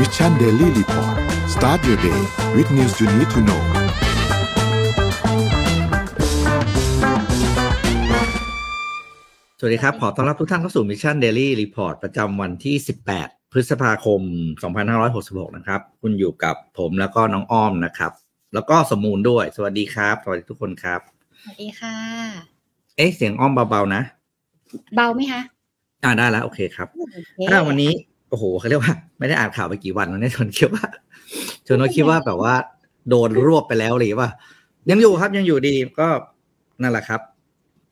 Mission Daily Report start your day with news you need to know สวัสดีครับ ขอต้อนรับทุกท่านเข้าสู่ Mission Daily Report ประจำวันที่ 18 พฤษภาคม 2566 นะครับ คุณอยู่กับผมแล้วก็น้องอ้อมนะครับ แล้วก็สมูลด้วย สวัสดีครับ สวัสดีทุกคนครับ สวัสดีค่ะ เอ๊ะ เสียงอ้อมเบาๆนะ เบาไหมคะ อ่าได้แล้ว โอเคครับโอเคอ่าวันนี้ โอ้โหเขาเรียกว่า ไม่ได้อ่านข่าวไปกี่วันแล้วเนี่ยชนคิดว่าชนคิดว่าแบบว่า โดนรวบไปแล้วหรือว่า ยังอยู่ครับยังอยู่ดีก็นั่นแหละครับ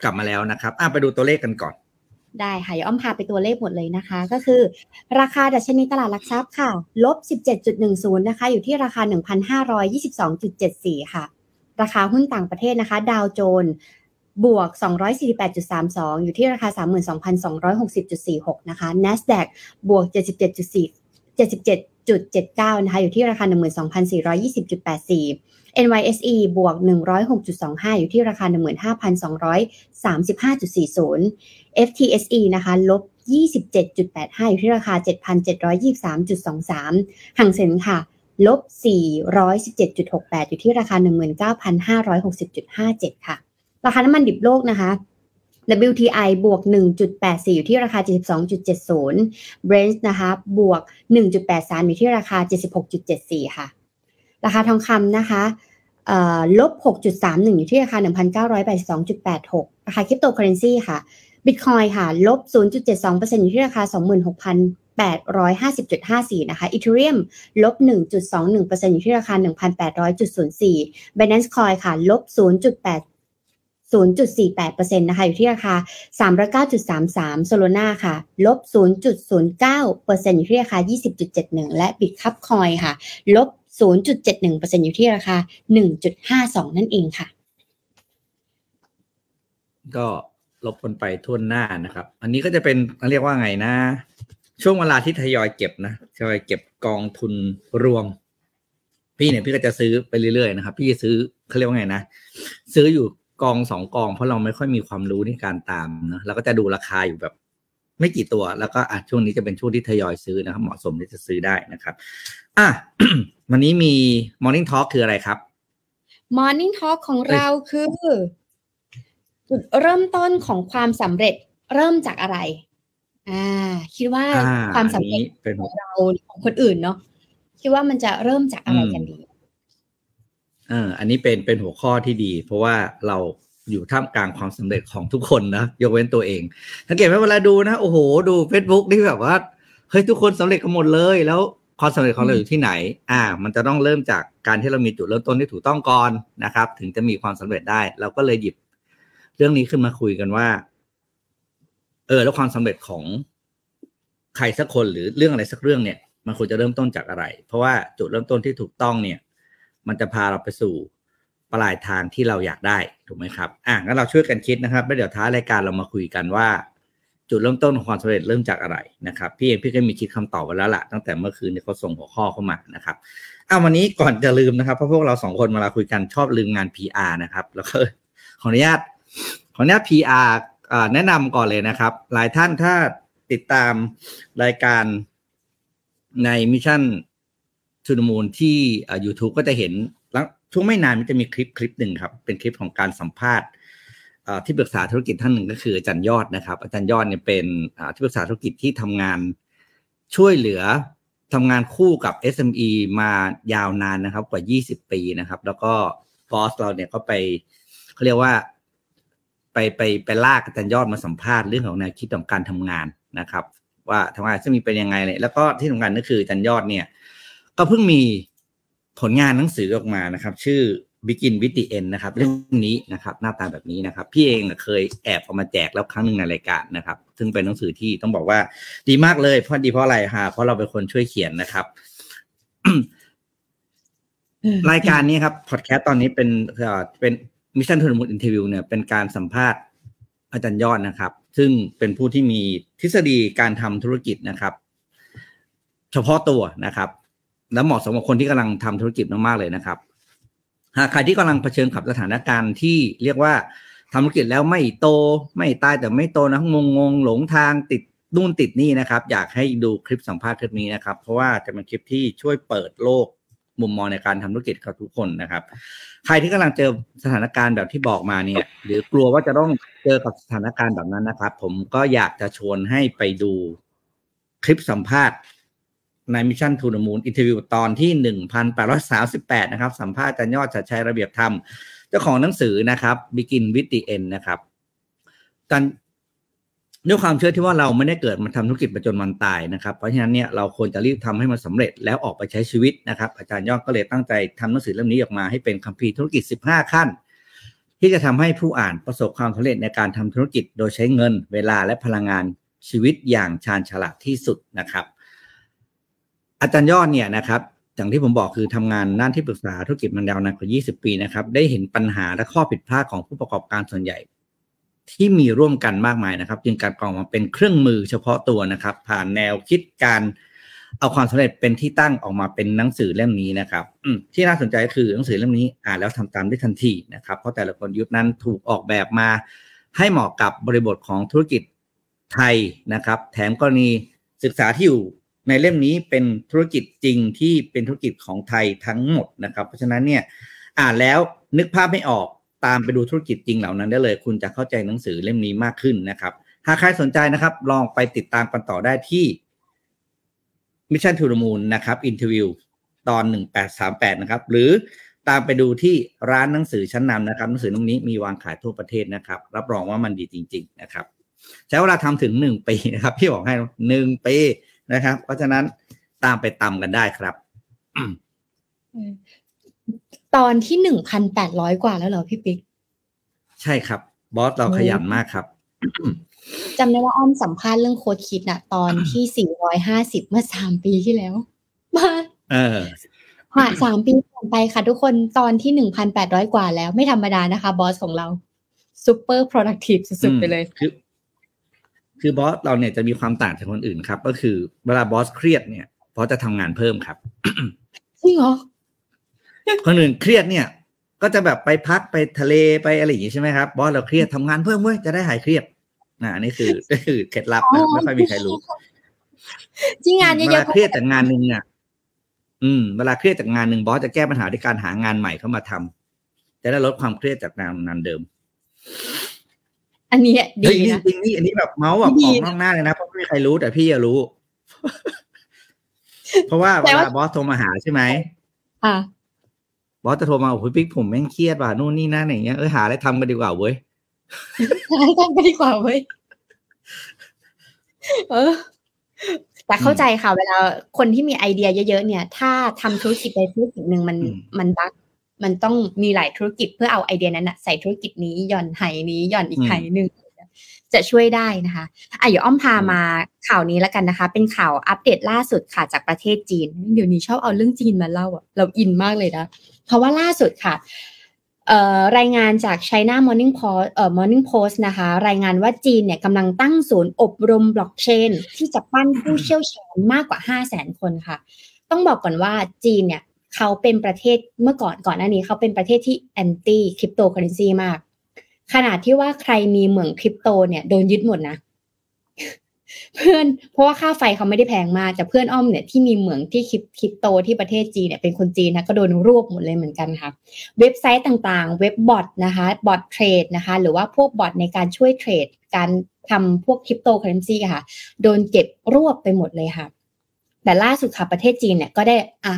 กลับมาแล้วนะครับอ่าไปดูตัวเลขกันก่อนได้ค่ะยอ้อมพาไปตัวเลขหมดเลยนะคะ ก็คือ ราคาดัชนีตลาดหลักทรัพย์ค่ะ ลบ 17.10 นะคะ อยู่ที่ราคา 1,522.74 ค่ะ ราคาหุ้นต่างประเทศนะคะ ดาวโจน บวก 248.32 อยู่ที่ราคา 32,260.46 นะคะ NASDAQ บวก 77.4 77.79 นะคะ อยู่ที่ราคา 12,420.84 NYSE บวก 106.25 อยู่ที่ราคา 15,235.40 FTSE นะคะ ลบ 27.85 อยู่ที่ราคา 7,723.23ห่างเซ็นค่ะลบ 417.68 อยู่ที่ราคา 19,560.57 ค่ะ ราคาน้ำมันดิบโลกนะคะ WTI บวก 1.84 อยู่ที่ราคา 72.70 Brent นะคะบวก 1.83 อยู่ที่ราคา 76.74 ค่ะ ราคาทองคำนะคะลบ 6.31 อยู่ที่ราคา 1,982.86 ราคาคริปโตเคอเรนซีค่ะ Bitcoin ค่ะ ลบ 0.72%อยู่ที่ราคา 26,850.54 นะคะ Ethereum ลบ 1.21%อยู่ที่ราคา 1,800.04 Binance Coin ค่ะ ลบ 0.8 0.48%นะคะอยู่ที่ราคา 309.33 Solana ค่ะลบ 0.09%อยู่ที่ราคา 20.71 และ Bitcoin ค่ะลบ 0.71%อยู่ที่ราคา 1.52 นั่นเองค่ะ ก็ลบกันไปทั่วหน้านะครับ อันนี้ก็จะเป็นเรียกว่าไงนะ ช่วงเวลาที่ทยอยเก็บนะทยอยเก็บกองทุนรวม พี่เนี่ยพี่ก็จะซื้อไปเรื่อยๆนะครับ พี่ซื้อเขาเรียกว่าไงนะ ซื้ออยู่ กองสองกอง เพราะเราไม่ค่อยมีความรู้ในการตามนะเราก็จะดูราคาอยู่แบบ ไม่กี่ตัว แล้วก็อะช่วงนี้จะเป็นช่วงที่ทยอยซื้อนะครับ เหมาะสมที่จะซื้อได้นะครับ อะวันนี้มี Morning Talk คืออะไรครับ Morning Talk ของเราคือจุดเริ่มต้นของความสำเร็จเริ่มจากอะไร อ่า คิดว่าอ่าความสำเร็จอันนี้เป็นของเราหรือของคนอื่นเนาะคิดว่ามันจะเริ่มจากอะไรกันดีเอออันนี้เป็นเป็นหัวข้อที่ดี เพราะว่าเราอยู่ท่ามกลางความสำเร็จของทุกคนนะยกเว้นตัวเองสังเกตไหมเวลาดูนะ โอ้โห ดู Facebook นี่แบบว่าเฮ้ยทุกคนสำเร็จกันหมดเลย แล้วความสำเร็จของเราอยู่ที่ไหน อ่า มันจะต้องเริ่มจากการที่เรามีจุดเริ่มต้นที่ถูกต้องก่อนนะครับ ถึงจะมีความสำเร็จได้ เราก็เลยหยิบเรื่องนี้ขึ้นมาคุยกันว่า เออ แล้วความสำเร็จของใครสักคนหรือเรื่องอะไรสักเรื่องเนี่ย มันควรจะเริ่มต้นจากอะไร เพราะว่าจุดเริ่มต้นที่ถูกต้องเนี่ย มันจะพาเราไปสู่ปลายทางที่เราอยากได้ถูกไหมครับอะงั้นเราช่วยกันคิดนะครับแล้วเดี๋ยวท้ายรายการเรามาคุยกันว่า จุดเริ่มต้นของความสำเร็จเริ่มจากอะไรนะครับ พี่เองพี่ก็มีคิดคำตอบไว้แล้วล่ะตั้งแต่เมื่อคืนที่เขาส่งหัวข้อเข้ามานะครับอ้าววันนี้ก่อนจะลืมนะครับเพราะพวกเราสองคนเวลาคุยกันชอบลืมงาน PR นะครับ แล้วก็ขออนุญาตขออนุญาต PR อ่าแนะนำก่อนเลยนะครับ หลายท่านถ้าติดตามรายการใน Mission To The Moon ที่อ่า YouTube ก็จะเห็นแล้วช่วงไม่นานมันจะมีคลิปคลิปหนึ่งครับ เป็นคลิปของการสัมภาษณ์ที่ปรึกษาธุรกิจท่านหนึ่งก็คืออาจารย์ยอดนะครับ อาจารย์ยอดเนี่ยเป็นที่ปรึกษาธุรกิจที่ทำงานช่วยเหลือทำงานคู่กับ SME มายาวนานนะครับกว่า 20 ปีนะครับ แล้วก็บอสเราเนี่ยก็ไปเขาเรียกว่าไปไปไปลากอาจารย์ยอดมาสัมภาษณ์เรื่องของแนวคิดของการทำงานนะครับ ว่าทำงานจะมีเป็นยังไงเลยแล้วก็ที่สำคัญก็คืออาจารย์ยอดเนี่ย ก็เพิ่งมีผลงานหนังสือออกมานะครับ ชื่อ Begin with the End นะครับ เรื่องนี้นะครับ หน้าตาแบบนี้นะครับ พี่เองเคยแอบเอามาแจกแล้วครั้งหนึ่งในรายการนะครับ ซึ่งเป็นหนังสือที่ต้องบอกว่าดีมากเลยเพราะดีเพราะอะไรฮะเพราะเราเป็นคนช่วยเขียนนะครับรายการนี้ครับพอดแคสต์ตอนนี้เป็นเอ่อเป็น Mission to the Moon Interview เนี่ยเป็นการสัมภาษณ์อาจารย์ยอดนะครับ ซึ่งเป็นผู้ที่มีทฤษฎีการทำธุรกิจนะครับ เฉพาะตัวนะครับ และเหมาะสมกับคนที่กำลังทำธุรกิจมากๆเลยนะครับ หากใครที่กำลังเผชิญกับสถานการณ์ที่เรียกว่าทำธุรกิจแล้วไม่โตไม่ตายแต่ไม่โตนะงงงๆหลงทางติดนู่นติดนี่นะครับ อยากให้ดูคลิปสัมภาษณ์คลิปนี้นะครับ เพราะว่าจะเป็นคลิปที่ช่วยเปิดโลกมุมมองในการทำธุรกิจกับทุกคนนะครับ ใครที่กำลังเจอสถานการณ์แบบที่บอกมาเนี่ย หรือกลัวว่าจะต้องเจอกับสถานการณ์แบบนั้นนะครับ ผมก็อยากจะชวนให้ไปดูคลิปสัมภาษณ์ ใน Mission to the Moon Interview ตอนที่หนึ่งพันแปดร้อยสามสิบแปดนะครับ สัมภาษณ์อาจารย์ยอดชัดชัยระเบียบธรรม เจ้าของหนังสือนะครับ Begin with the End นะครับการด้วยความเชื่อที่ว่าเราไม่ได้เกิดมาทำธุรกิจไปจนวันตายนะครับ เพราะฉะนั้นเนี่ยเราควรจะรีบทำให้มันสาเร็จแล้วออกไปใช้ชีวิตนะครับ อาจารย์ยอดก็เลยตั้งใจทำหนังสือเล่มนี้ออกมาให้เป็นคัมภีร์ธุรกิจ 15 ขั้น ที่จะทำให้ผู้อ่านประสบความสำเร็จในการทำธุรกิจ โดยใช้เงิน เวลาและพลังงานชีวิตอย่างชาญฉลาดที่สุดนะครับ อาจารย์ยอดเนี่ยนะครับอย่างที่ผมบอกคือทำงานด้านที่ปรึกษาธุรกิจมันยาวนานกว่า 20 ปีนะครับ ได้เห็นปัญหาและข้อผิดพลาดของผู้ประกอบการส่วนใหญ่ ที่มีร่วมกันมากมายนะครับ จึงการกองมาเป็นเครื่องมือเฉพาะตัวนะครับ ผ่านแนวคิดการเอาความสำเร็จเป็นที่ตั้งออกมาเป็นหนังสือเล่มนี้นะครับที่น่าสนใจก็คือหนังสือเล่มนี้อ่านแล้วทำตามได้ทันทีนะครับ เพราะแต่ละคนยุคนั้นถูกออกแบบมา ให้เหมาะกับบริบทของธุรกิจไทยนะครับ แถมกรณีศึกษาที่อยู่ ในเล่มนี้เป็นธุรกิจจริงที่เป็นธุรกิจของไทยทั้งหมดนะครับ เพราะฉะนั้นเนี่ยอ่านแล้วนึกภาพไม่ออกตามไปดูธุรกิจจริงเหล่านั้นได้เลย คุณจะเข้าใจหนังสือเล่มนี้มากขึ้นนะครับ หากใครสนใจนะครับ ลองไปติดตามกันต่อได้ที่ Mission to the Moon นะครับ Interview ตอน 1838 นะครับ หรือตามไปดูที่ร้านหนังสือชั้นนำนะครับ หนังสือเล่มนี้มีวางขายทั่วประเทศนะครับ รับรองว่ามันดีจริง ๆ นะครับ ใช้เวลาทำถึงหนึ่งปีนะครับ พี่บอกให้หนึ่งปี นะครับ เพราะฉะนั้นตามไปตามกันได้ครับตอนที่หนึ่งพันแปดร้อยกว่าแล้วเหรอพี่ปิ๊ก ใช่ครับ บอสเราขยันมากครับจำได้ว่าอ้อมสัมภาษณ์เรื่องโค้ดคิดน่ะตอนที่สี่ร้อยห้าสิบเมื่อสามปีที่แล้วมาเออผ่านสามปีผ่านไปค่ะทุกคนตอนที่หนึ่งพันแปดร้อยกว่าแล้วไม่ธรรมดานะคะ บอสของเรา super productive สุดๆไปเลย คือ คือบอสเราเนี่ยจะมีความต่างจากคนอื่นครับ ก็คือเวลาบอสเครียดเนี่ยบอสจะทำงานเพิ่มครับจริงเหรอคนอื่นเครียดเนี่ย ก็จะแบบไปพักไปทะเลไปอะไรอย่างงี้ใช่ไหมครับบอสเราเครียดทำงานเพิ่มเว้ยจะได้หายเครียดนะอันนี่คือนี่คือเคล็ดลับนะไม่ค่อยมีใครรู้จริงงานเยเวอะลาเครียดจากงานหนึ่งอะอืมเวลาเครียดจากงานหนึ่งบอสจะแก้ปัญหาด้วยการหางานใหม่เข้ามาทำจะได้ลดความเครียดจากงานงานเดิมๆ อันนี้ดีเฮ้ยนี่นะจริงนี่อันนี้แบบเมาส์แบบดีออกนะนอกหน้าเลยนะเพราะไม่มีใครรู้แต่พี่อะรู้ เพราะว่าแต่เวว่าลาบอสโทรมาหาใช่ไหมอะบอสจะโทรมาโอ้โหปิ๊กผมแม่งเครียดว่ะนู่นนี่นั่นอย่างเงี้ยเออหาอะไรทำกันดีกว่าเว้ยทำไปดีกว่าเว้ยเออ แต่เข้าใจค่ะ เวลาคนที่มีไอเดียเยอะๆเนี่ย ถ้าทำธุรกิจใดธุรกิจหนึ่งมันอืมมันบัก มันต้องมีหลายธุรกิจเพื่อเอาไอเดียนั้นนะใส่ธุรกิจนี้หย่อนไหนี้หย่อนอีกไหหนึ่งจะช่วยได้นะคะอะเดี๋ยวอ้อมพามาข่าวนี้แล้วกันนะคะ เป็นข่าวอัปเดตล่าสุดค่ะจากประเทศจีน เดี๋ยวนี้ชอบเอาเรื่องจีนมาเล่าอะเราอินมากเลยนะเพราะว่าล่าสุดค่ะเอ่อรายงานจาก China Morning Post เอ่อ Morning Post นะคะ รายงานว่าจีนเนี่ยกำลังตั้งศูนย์อบรมบล็อกเชน ที่จะปั้นผู้เชี่ยวชาญมากกว่า 5 0 0 0 0 0 คนค่ะ ต้องบอกก่อนว่าจีนเนี่ย เขาเป็นประเทศเมื่อก่อนก่อนหน้านี้เขาเป็นประเทศที่ anti คริปโตเคอร์เรนซีมาก ขนาดที่ว่าใครมีเหมืองคริปโตเนี่ยโดนยึดหมดนะ เพื่อนเพราะว่าค่าไฟเขาไม่ได้แพงมากแต่เพื่อนอ้อมเนี่ยที่มีเหมืองที่คริปคริปโตที่ประเทศจีนเนี่ยเป็นคนจีนนะก็โดนรวบหมดเลยเหมือนกันค่ะ เว็บไซต์ต่างๆ เว็บบอทนะคะบอทเทรดนะคะ หรือว่าพวกบอทในการช่วยเทรด การทำพวกคริปโตเคอร์เรนซีค่ะ โดนเก็บรวบไปหมดเลยค่ะแต่ล่าสุดค่ะประเทศจีนเนี่ยก็ได้อะ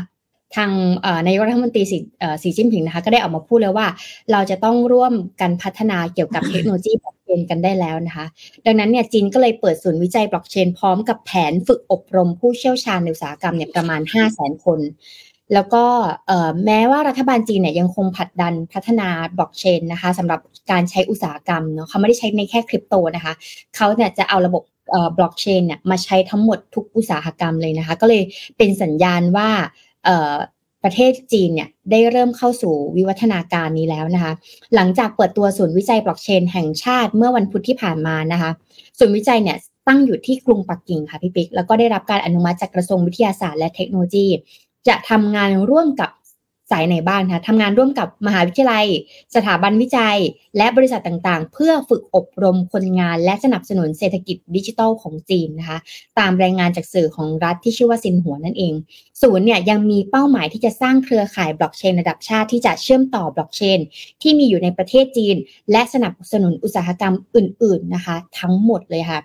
ทางเอ่อนายกรัฐมนตรีสีเอ่อสีจิ้นผิงนะคะ ก็ได้ออกมาพูดแล้วว่า เราจะต้องร่วมกันพัฒนาเกี่ยวกับเทคโนโลยีบล็อกเชนกันได้แล้วนะคะ ดังนั้นเนี่ยจีนก็เลยเปิดศูนย์วิจัยบล็อกเชนพร้อมกับแผนฝึกอบรมผู้เชี่ยวชาญในอุตสาหกรรมเนี่ยประมาณ 5 0 0 0 0 0 คน แล้วก็เอ่อแม้ว่ารัฐบาลจีนเนี่ยยังคงผลักดันพัฒนาบล็อกเชนนะคะสำหรับการใช้อุตสาหกรรมเนาะเขาไม่ได้ใช้ในแค่คริปโตนะคะเขาเนี่ยจะเอาระบบเอ่อบล็อกเชนเนี่ยมาใช้ทั้งหมดทุกอุตสาหกรรมเลยนะคะ ก็เลยเป็นสัญญาณว่าเอ่อ ประเทศจีนเนี่ยได้เริ่มเข้าสู่วิวัฒนาการนี้แล้วนะคะ หลังจากเปิดตัวศูนย์วิจัยบล็อกเชนแห่งชาติเมื่อวันพุธที่ผ่านมานะคะศูนย์วิจัยเนี่ยตั้งอยู่ที่กรุงปักกิ่งค่ะพี่ปิ๊กแล้วก็ได้รับการอนุมัติจากกระทรวงวิทยาศาสตร์และเทคโนโลยี จะทำงานร่วมกับ สายไหนบ้างคะทำงานร่วมกับมหาวิทยาลัย สถาบันวิจัย และบริษัทต่างๆ เพื่อฝึกอบรมคนงาน และสนับสนุนเศรษฐกิจดิจิทัลของจีนนะคะ ตามรายงานจากสื่อของรัฐที่ชื่อว่าซินหัวนั่นเอง ศูนย์เนี่ยยังมีเป้าหมายที่จะสร้างเครือข่ายบล็อกเชนระดับชาติที่จะเชื่อมต่อบล็อกเชน ที่มีอยู่ในประเทศจีน และสนับสนุนอุตสาหกรรมอื่น ๆนะคะ ทั้งหมดเลยค่ะ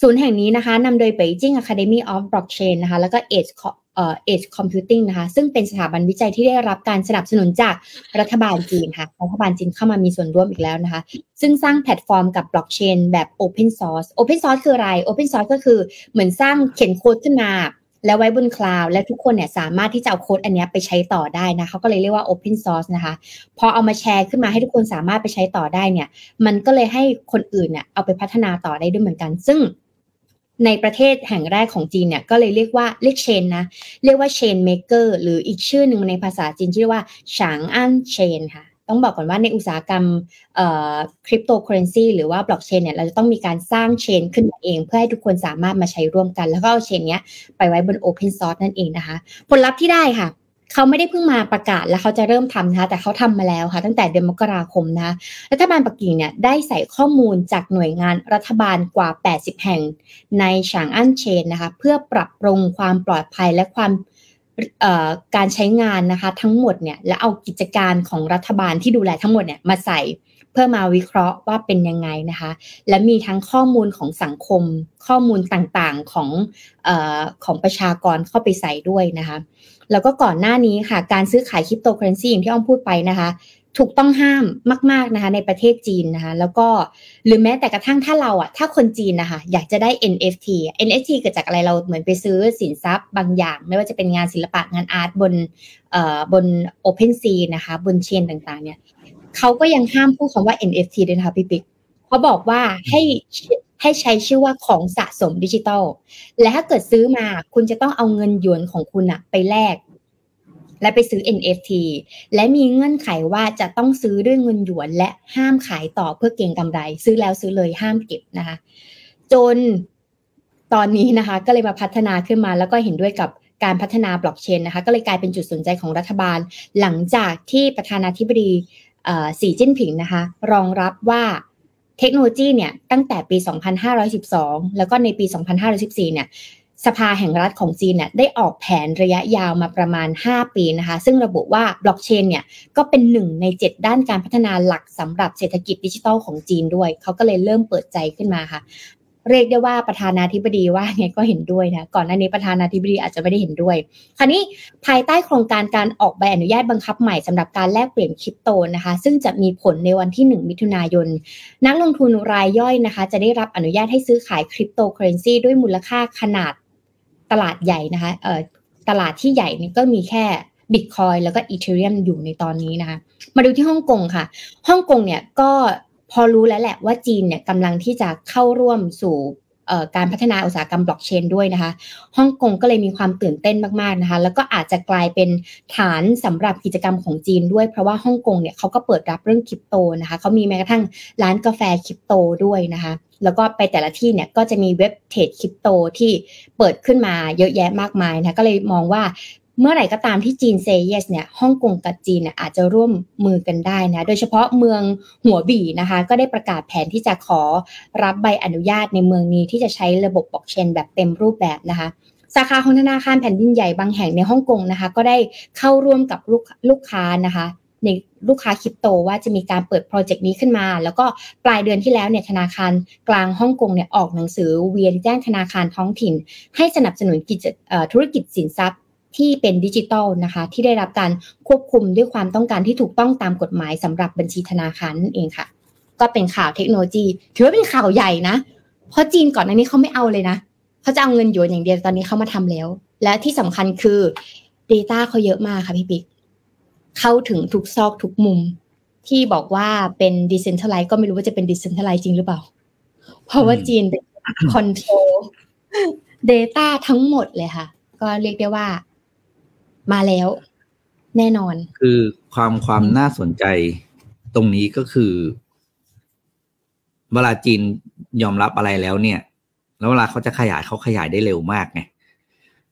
ศูนย์แห่งนี้นะคะนำโดย Beijing Academy of Blockchain นะคะแล้วก็ Edge เอ่อ Edge Computing นะคะ ซึ่งเป็นสถาบันวิจัยที่ได้รับการสนับสนุนจากรัฐบาลจีนค่ะ รัฐบาลจีนเข้ามามีส่วนร่วมอีกแล้วนะคะ ซึ่งสร้างแพลตฟอร์มกับบล็อกเชนแบบ Open Source Open Source คืออะไร Open Source ก็คือเหมือนสร้างเขียนโค้ดขึ้นมาแล้วไว้บนคลาวด์และทุกคนเนี่ยสามารถที่จะเอาโค้ดอันนี้ไปใช้ต่อได้นะเขาก็เลยเรียกว่า Open Source นะคะ พอเอามาแชร์ขึ้นมาให้ทุกคนสามารถไปใช้ต่อได้เนี่ย มันก็เลยให้คนอื่นเนี่ยเอาไปพัฒนาต่อได้ด้วยเหมือนกัน ซึ่ง ในประเทศแห่งแรกของจีนเนี่ยก็เลยเรียกว่าเรียก chain นะ เรียกว่า ChainMaker หรืออีกชื่อหนึ่งในภาษาจีนชื่อว่าฉางอัน Chain ค่ะต้องบอกก่อนว่าในอุตสาหกรรมคริปโตเคอร์เรนซีหรือว่าบล็อกเชนเนี่ยเราจะต้องมีการสร้าง chain ขึ้นมาเอง เพื่อให้ทุกคนสามารถมาใช้ร่วมกัน แล้วก็เอา chain เนี้ยไปไว้บน Open Source นั่นเองนะคะ ผลลัพธ์ที่ได้ค่ะ เขาไม่ได้เพิ่งมาประกาศแล้วเขาจะเริ่มทำนะคะแต่เขาทำมาแล้วค่ะ ตั้งแต่เดือนมกราคมนะคะรัฐบาลปักกิ่งเนี่ยได้ใส่ข้อมูลจากหน่วยงานรัฐบาลกว่า 80 แห่งในฉางอั้นเชนนะคะเพื่อปรับปรุงความปลอดภัยและความ การใช้งานนะคะทั้งหมดเนี่ยและเอากิจการของรัฐบาลที่ดูแลทั้งหมดเนี่ยมาใส่เพื่อมาวิเคราะห์ว่าเป็นยังไงนะคะ และมีทั้งข้อมูลของสังคม ข้อมูลต่างๆของอของประชากรเข้าไปใส่ด้วยนะคะ แล้วก็ก่อนหน้านี้ค่ะ การซื้อขายคริปโตเคอเรนซีอย่างที่อ้อมพูดไปนะคะ ถูกต้องห้ามมาก ๆนะคะ ในประเทศจีนนะคะ แล้วก็หรือแม้แต่กระทั่งถ้าเราอะถ้าคนจีนนะคะอยากจะได้ NFT NFT เกิดจากอะไรเราเหมือนไปซื้อสินทรัพย์บางอย่าง ไม่ว่าจะเป็นงานศิลปะงานอาร์ตบนเอ่อบน OpenSea นะคะ บนเชนต่างๆ เนี่ยเขาก็ยังห้ามพูดคำว่า NFT ด้วยนะคะพี่ปิ๊กเขาบอกว่าให้ให้ใช้ชื่อว่าของสะสมดิจิตอลและถ้าเกิดซื้อมาคุณจะต้องเอาเงินหยวนของคุณอะไปแลก และไปซื้อ NFT และมีเงื่อนไขว่าจะต้องซื้อด้วยเงินหยวนและห้ามขายต่อเพื่อเก็งกำไร ซื้อแล้วซื้อเลยห้ามเก็บนะคะ จนตอนนี้นะคะ ก็เลยมาพัฒนาขึ้นมาแล้วก็เห็นด้วยกับการพัฒนาบล็อกเชนนะคะก็เลยกลายเป็นจุดสนใจของรัฐบาล หลังจากที่ประธานาธิบดีสีจิ้นผิงนะคะ รองรับว่าเทคโนโลยีเนี่ยตั้งแต่ปี 2512 แล้วก็ในปี 2514 เนี่ย สภาแห่งรัฐของจีนเนี่ยได้ออกแผนระยะยาวมาประมาณ 5 ปีนะคะ ซึ่งระบุว่าบล็อกเชนเนี่ยก็เป็นหนึ่งใน 7 ด้านการพัฒนาหลักสำหรับเศรษฐกิจดิจิทัลของจีนด้วย เขาก็เลยเริ่มเปิดใจขึ้นมาค่ะ เรียกได้ว่าประธานาธิบดีว่าไงก็เห็นด้วยนะ ก่อนหน้านี้ประธานาธิบดีอาจจะไม่ได้เห็นด้วย คราวนี้ภายใต้โครงการการออกใบอนุญาตบังคับใหม่สำหรับการแลกเปลี่ยนคริปโตนะคะ ซึ่งจะมีผลในวันที่ 1 มิถุนายน นักลงทุนรายย่อยนะคะ จะได้รับอนุญาตให้ซื้อขายคริปโตเคอร์เรนซีด้วยมูลค่าขนาด ตลาดใหญ่นะคะเอ่อตลาดที่ใหญ่นี่ก็มีแค่บิตคอยแล้วก็อีเทเรียมอยู่ในตอนนี้นะคะ มาดูที่ฮ่องกงค่ะฮ่องกงเนี่ยก็พอรู้แล้วแหละว่าจีนเนี่ยกำลังที่จะเข้าร่วมสู่การพัฒนาอุตสาหกรรมบล็อกเชนด้วยนะคะฮ่องกงก็เลยมีความตื่นเต้นมากๆนะคะ แล้วก็อาจจะกลายเป็นฐานสำหรับกิจกรรมของจีนด้วยเพราะว่าฮ่องกงเนี่ยเขาก็เปิดรับเรื่องคริปโตนะคะเขามีแม้กระทั่งร้านกาแฟคริปโตด้วยนะคะ แล้วก็ไปแต่ละที่เนี่ยก็จะมีเว็บเทรดคริปโตที่เปิดขึ้นมาเยอะแยะมากมายนะก็เลยมองว่าเมื่อไหร่ก็ตามที่จีนเซเยสเนี่ยฮ่องกงกับจีนเนี่ยอาจจะร่วมมือกันได้นะ โดยเฉพาะเมืองหัวบี่นะคะ ก็ได้ประกาศแผนที่จะขอรับใบอนุญาตในเมืองนี้ที่จะใช้ระบบบล็อกเชนแบบเต็มรูปแบบนะคะสาขาของธนาคารแผ่นดินใหญ่บางแห่งในฮ่องกงนะคะ ก็ได้เข้าร่วมกับลูกลูกค้านะคะ ในลูกค้าคริปโตว่าจะมีการเปิดโปรเจกต์นี้ขึ้นมา แล้วก็ปลายเดือนที่แล้วเนี่ยธนาคารกลางฮ่องกงเนี่ยออกหนังสือเวียนแจ้งธนาคารท้องถิ่น ให้สนับสนุนกิจธุรกิจสินทรัพย์ที่เป็นดิจิตอลนะคะที่ได้รับการควบคุมด้วยความต้องการที่ถูกต้องตามกฎหมายสำหรับบัญชีธนาคารนั่นเองค่ะ ก็เป็นข่าวเทคโนโลยี ถือว่าเป็นข่าวใหญ่นะ เพราะจีนก่อนหน้านี้เขาไม่เอาเลยนะเขาจะเอาเงินหยวนอย่างเดียวตอนนี้เขามาทำแล้ว และที่สำคัญคือ Data เขาเยอะมากค่ะพี่ปิ๊ก เข้าถึงทุกซอกทุกมุม ที่บอกว่าเป็น decentralized ก็ไม่รู้ว่าจะเป็น decentralized จริงหรือเปล่า เพราะว่าจีนเป็นคอนโทรล Data ทั้งหมดเลยค่ะ ก็เรียกได้ว่ามาแล้ว แน่นอน คือความความน่าสนใจตรงนี้ก็คือ เวลาจีนยอมรับอะไรแล้วเนี่ย แล้วเวลาเขาจะขยายเขาขยายได้เร็วมากไง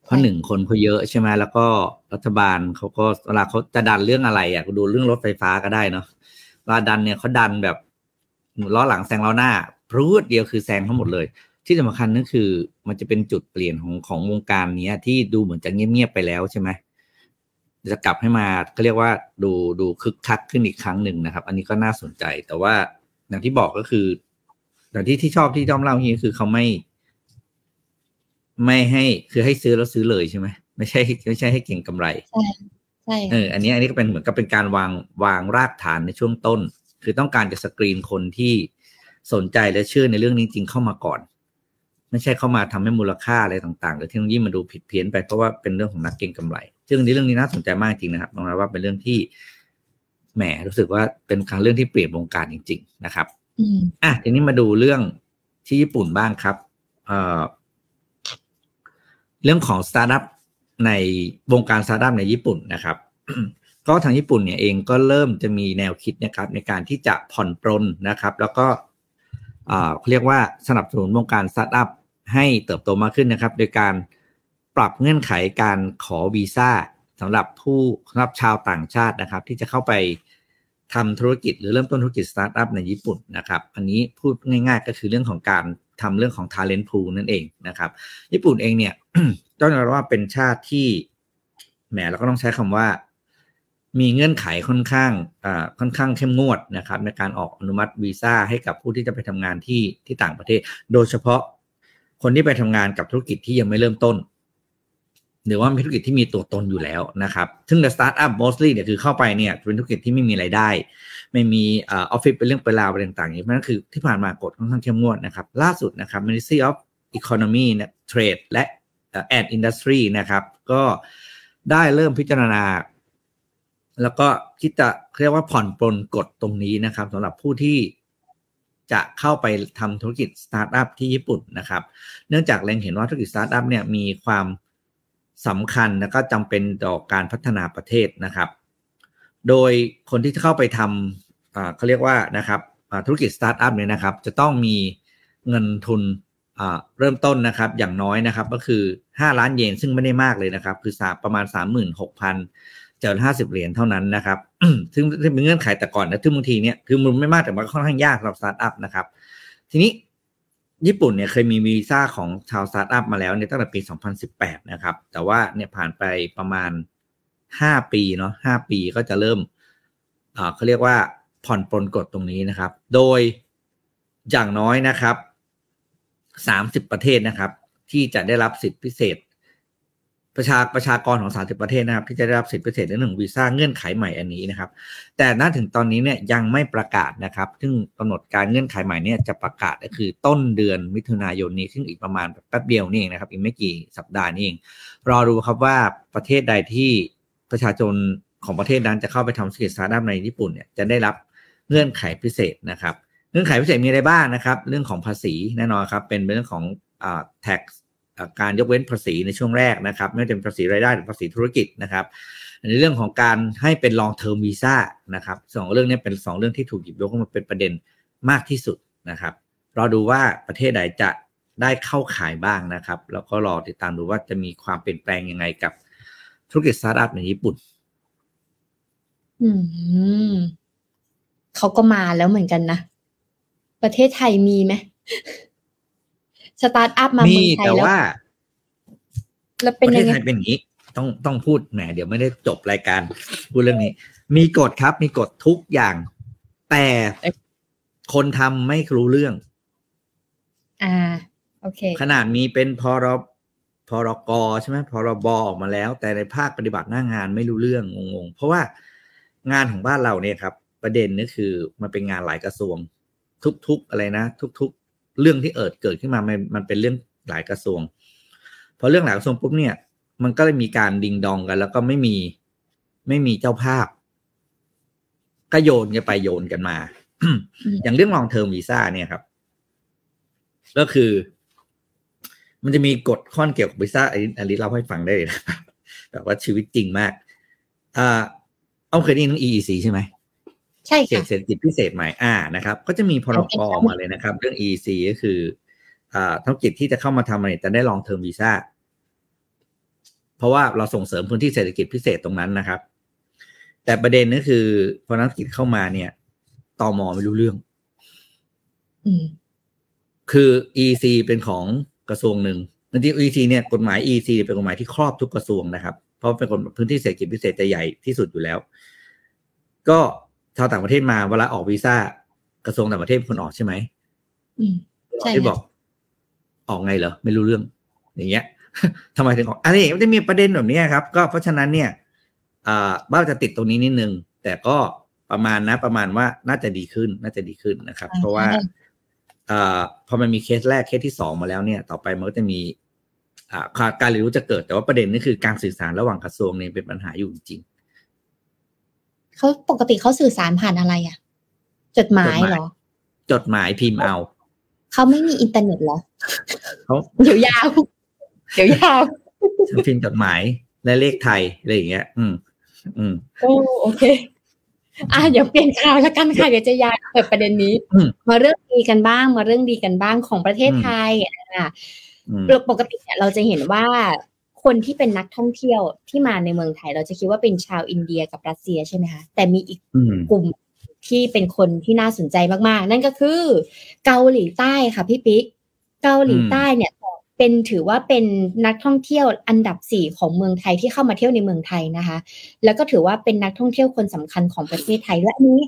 เพราะหนึ่งคนเขาเยอะใช่ไหมแล้วก็รัฐบาลเขาก็เวลาเขาจะดันเรื่องอะไรอะก็ดูเรื่องรถไฟฟ้าก็ได้เนาะเวลาดันเนี่ยเขาดันแบบล้อหลังแซงล้อหน้าพรวดเดียวคือแซงทั้งหมดเลย ที่สำคัญนั่นคือมันจะเป็นจุดเปลี่ยนของของวงการเนี้ยที่ดูเหมือนจะเงียบๆไปแล้วใช่ไหมจะกลับให้มาก็เรียกว่าดูดูคึกคักขึ้นอีกครั้งหนึ่งนะครับ อันนี้ก็น่าสนใจแต่ว่าอย่างที่บอกก็คืออย่างที่ที่ชอบที่จอมเล่าที่คือเขาไม่ ไม่ให้คือให้ซื้อแล้วซื้อเลยใช่ไหมไม่ใช่ไม่ใช่ให้เก่งกำไรใช่ใช่เอออันนี้อันนี้ก็เป็นเหมือนกับเป็นการวางวางรากฐานในช่วงต้น คือต้องการจะสกรีนคนที่สนใจและเชื่อในเรื่องนี้จริงเข้ามาก่อน ไม่ใช่เข้ามาทำให้มูลค่าอะไรต่างๆหรือเทคโนโลยีมันดูผิดเพี้ยนไปเพราะว่าเป็นเรื่องของนักเก็งกำไรซึ่งอันนี้เรื่องนี้น่าสนใจมากจริงนะครับมองว่าเป็นเรื่องที่แหมรู้สึกว่าเป็นการเรื่องที่เปลี่ยนวงการจริง ๆ นะครับอืมอะทีนี้มาดูเรื่องที่ญี่ปุ่นบ้างครับ เอ่อ เรื่องของสตาร์ทอัพในวงการสตาร์ทอัพในญี่ปุ่นนะครับ ก็ทางญี่ปุ่นเนี่ยเองก็เริ่มจะมีแนวคิดนะครับในการที่จะผ่อนปรนนะครับ แล้วก็เอ่อเรียกว่าสนับสนุนวงการสตาร์ทอัพให้เติบโตมากขึ้นนะครับ โดยการปรับเงื่อนไขการขอวีซ่าสำหรับผู้สำหรับชาวต่างชาตินะครับ ที่จะเข้าไปทำธุรกิจหรือเริ่มต้นธุรกิจสตาร์ทอัพในญี่ปุ่นนะครับ อันนี้พูดง่ายๆก็คือเรื่องของการ ทำเรื่องของ talent pool นั่นเองนะครับ ญี่ปุ่นเองเนี่ยต้องยอมรับว่าเป็นชาติที่แหมเราก็ต้องใช้คำว่า มีเงื่อนไขค่อนข้างอ่าค่อนข้างเข้มงวดนะครับ ในการออกอนุมัติวีซ่าให้กับผู้ที่จะไปทำงานที่ที่ต่างประเทศ โดยเฉพาะคนที่ไปทำงานกับธุรกิจที่ยังไม่เริ่มต้นหรือว่าเป็นธุรกิจที่มีตัวตนอยู่แล้วนะครับ ซึ่งในสตาร์ทอัพ mostly เนี่ยคือเข้าไปเนี่ยเป็นธุรกิจที่ไม่มีรายได้ ไม่มีออฟฟิศเป็นเรื่องเป็นราวอะไรต่างๆอย่างนี้นั่นคือที่ผ่านมากฎค่อนข้างเข้มงวดนะครับล่าสุดนะครับ Ministry of Economy นะ Trade และ and Industry นะครับ ก็ได้เริ่มพิจารณา แล้วก็คิดจะเรียกว่าผ่อนปลนกฎตรงนี้นะครับสำหรับผู้ที่จะเข้าไปทำธุรกิจสตาร์ทอัพที่ญี่ปุ่นนะครับ เนื่องจากเล็งเห็นว่าธุรกิจสตาร์ทอัพเนี่ยมีความสำคัญและก็จำเป็นต่อการพัฒนาประเทศนะครับ โดยคนที่จะเข้าไปทำอ่า เขาเรียกว่านะครับธุรกิจสตาร์ทอัพเนี่ยนะครับ จะต้องมีเงินทุนเริ่มต้นนะครับ อย่างน้อยนะครับ ก็คือ 5 ล้านเยนซึ่งไม่ได้มากเลยนะครับ คือสามประมาณ 36,000เจ็ดห้าสิบเหรียญเท่านั้นนะครับซึ่งเป็นเงื่อนไขแต่ก่อนนะซึ่บางทีเนี่ยคือมันไม่มากแต่มันก็ค่อนข้างยากสำหรับสตาร์ทอัพนะครับ ทีนี้ญี่ปุ่นเนี่ยเคยมีวีซ่าของชาวสตาร์ทอัพมาแล้วเนี่ยตั้งแต่ปี 2018 นะครับ แต่ว่าเนี่ยผ่านไปประมาณ 5 ปีเนาะ5ปีก็จะเริ่มเขาเรียกว่า ผ่อนปลนกฎตรงนี้นะครับ โดยอย่างน้อยนะครับ 30 ประเทศนะครับ ที่จะได้รับสิทธิพิเศษ ประชาประชากรของ 30 ประเทศนะครับ ที่จะได้รับสิทธิพิเศษในเรื่องของวีซ่าเงื่อนไขใหม่อันนี้นะครับ แต่ณถึงตอนนี้เนี่ยยังไม่ประกาศนะครับ ซึ่งกำหนดการเงื่อนไขใหม่เนี่ยจะประกาศก็คือต้นเดือนมิถุนายนนี้ซึ่งอีกประมาณแป๊บเดียวนี่เองนะครับ อีกไม่กี่สัปดาห์นี่เอง รอดูครับว่าประเทศใดที่ประชาชนของประเทศนั้นจะเข้าไปทำธุรกิจสตาร์ทอัพในญี่ปุ่นเนี่ยจะได้รับ เงื่อนไขพิเศษนะครับ เงื่อนไขพิเศษมีอะไรบ้างนะครับ เรื่องของภาษีแน่นอนครับ เป็นเรื่องของอ่า tax การยกเว้นภาษีในช่วงแรกนะครับ ไม่ว่าจะเป็นภาษีรายได้หรือภาษีธุรกิจนะครับในเรื่องของการให้เป็น long term visa นะครับสองเรื่องนี้เป็นสองเรื่องที่ถูกหยิบยกขึ้นมาเป็นประเด็นมากที่สุดนะครับรอดูว่าประเทศใดจะได้เข้าขายบ้างนะครับ แล้วก็รอติดตามดูว่าจะมีความเปลี่ยนแปลงยังไงกับธุรกิจสตาร์ทอัพในญี่ปุ่น อืม เขาก็มาแล้วเหมือนกันนะ ประเทศไทยมีไหมสตาร์ทอัพมามีเมืองไทยแต่แล้วว่าแล้วปเป็นระเทยัศงไงไทยเป็นอย่างนี้ต้องต้องพูดแหมเดี๋ยวไม่ได้จบรายการพูดเรื่องนี้ มีกฎครับ มีกฎทุกอย่าง แต่คนทำไม่รู้เรื่อง อ่า โอเค ขนาดมีเป็นพรพรกใช่ไหมพรบออกมาแล้ว แต่ในภาคปฏิบัติหน้างานไม่รู้เรื่องงงๆ เพราะว่างานของบ้านเราเนี่ยครับ ประเด็นนี่คือมันเป็นงานหลายกระทรวง ทุกๆอะไรนะ ทุก ๆ เรื่องที่เอิดเกิดขึ้นมามันมันเป็นเรื่องหลายกระทรวงพอเรื่องหลายกระทรวงปุ๊บเนี่ย มันก็เลยมีการดิงดองกัน แล้วก็ไม่มีไม่มีเจ้าภาพก็โยนกันไปโยนกันมา อย่างเรื่องลองเทอมวีซ่าเนี่ยครับ ก็คือ มันจะมีกฎข้อเกี่ยวกับวีซ่าอันนี้อันนี้เล่าให้ฟังได้เลยนะครับแบบว่าชีวิตจริงมากอ่าเอาเคยได้ยินเรื่อง EEC ใช่ไหม ใช่เขตค่ะเศรษฐกิจพิเศษใหม่อ่านะครับ ก็จะมีพรเอากเป็นออกมาเลยนะครับ เรื่อง EEC ก็คืออ่าธุรกิจที่จะเข้ามาทำอะไรจะได้ลองเทอมวีซ่าเพราะว่าเราส่งเสริมพื้นที่เศรษฐกิจพิเศษตรงนั้นนะครับ แต่ประเด็นก็คือพอนักธุรกิจเข้ามาเนี่ยตอมอไม่รู้เรื่องอืมคือ EC เป็นของกระทรวงหนึ่งจริงๆ EC เนี่ยกฎหมาย EC เป็นกฎหมายที่ครอบทุกกระทรวงนะครับ เพราะเป็นกฎพื้นที่เศรษฐกิจพิเศษจะใหญ่ที่สุดอยู่แล้ว ก็ ชาวต่างประเทศมาเวลาออกวีซ่ากระทรวงต่างประเทศเป็นคนออกใช่ไหมอืมใช่ที่ค่ะบอก ออกไงเหรอไม่รู้เรื่อง อย่างเงี้ยทำไมถึงออกอันนี้มันจะมีประเด็นแบบเนี้ยครับ ก็เพราะฉะนั้นเนี่ยอ่าบ้านจะติดตรงนี้นิดนึง แต่ก็ประมาณนะ ประมาณว่าน่าจะดีขึ้น น่าจะดีขึ้นนะครับ เพราะว่าอ่าพอมันมีเคสแรกเคสที่สองมาแล้วเนี่ย ต่อไปมันก็จะมีอ่าการการเรียนรู้จะเกิด แต่ว่าประเด็นนี่คือการสื่อสารระหว่างกระทรวงเนี่ยเป็นปัญหาอยู่จริง เขาปกติเขาสื่อสารผ่านอะไรอะ จดหมายเหรอๆจดหมายพิมพ์เอา เขาไม่มีอินเทอร์เน็ตเหรอเขาเดี๋ยวยาว เดี๋ยวยาวพิมพ์จดหมายและเลขไทยอะไรอย่างเงี้ย อืม อืมโอ้โอเคอะเดี๋ยวเปลี่ยนข่าวแล้วกันค่ะเดี๋ยวจะย้ายเปิดประเด็นนี้อืมมาเรื่องดีกันบ้าง มาเรื่องดีกันบ้างของประเทศอืมไทยอะอืมปกติเนี่ยเราจะเห็นว่า คนที่เป็นนักท่องเที่ยวที่มาในเมืองไทย เราจะคิดว่าเป็นชาวอินเดียกับรัสเซียใช่ไหมคะแต่มีอีกอืมกลุ่มที่เป็นคนที่น่าสนใจมากๆ นั่นก็คือเกาหลีใต้ค่ะพี่ปิ๊กเกาหลีใต้เนี่ยเป็นถือว่าเป็นนักท่องเที่ยวอันดับสี่ของเมืองไทยที่เข้ามาเที่ยวในเมืองไทยนะคะ แล้วก็ถือว่าเป็นนักท่องเที่ยวคนสำคัญของประเทศไทยและอันนี้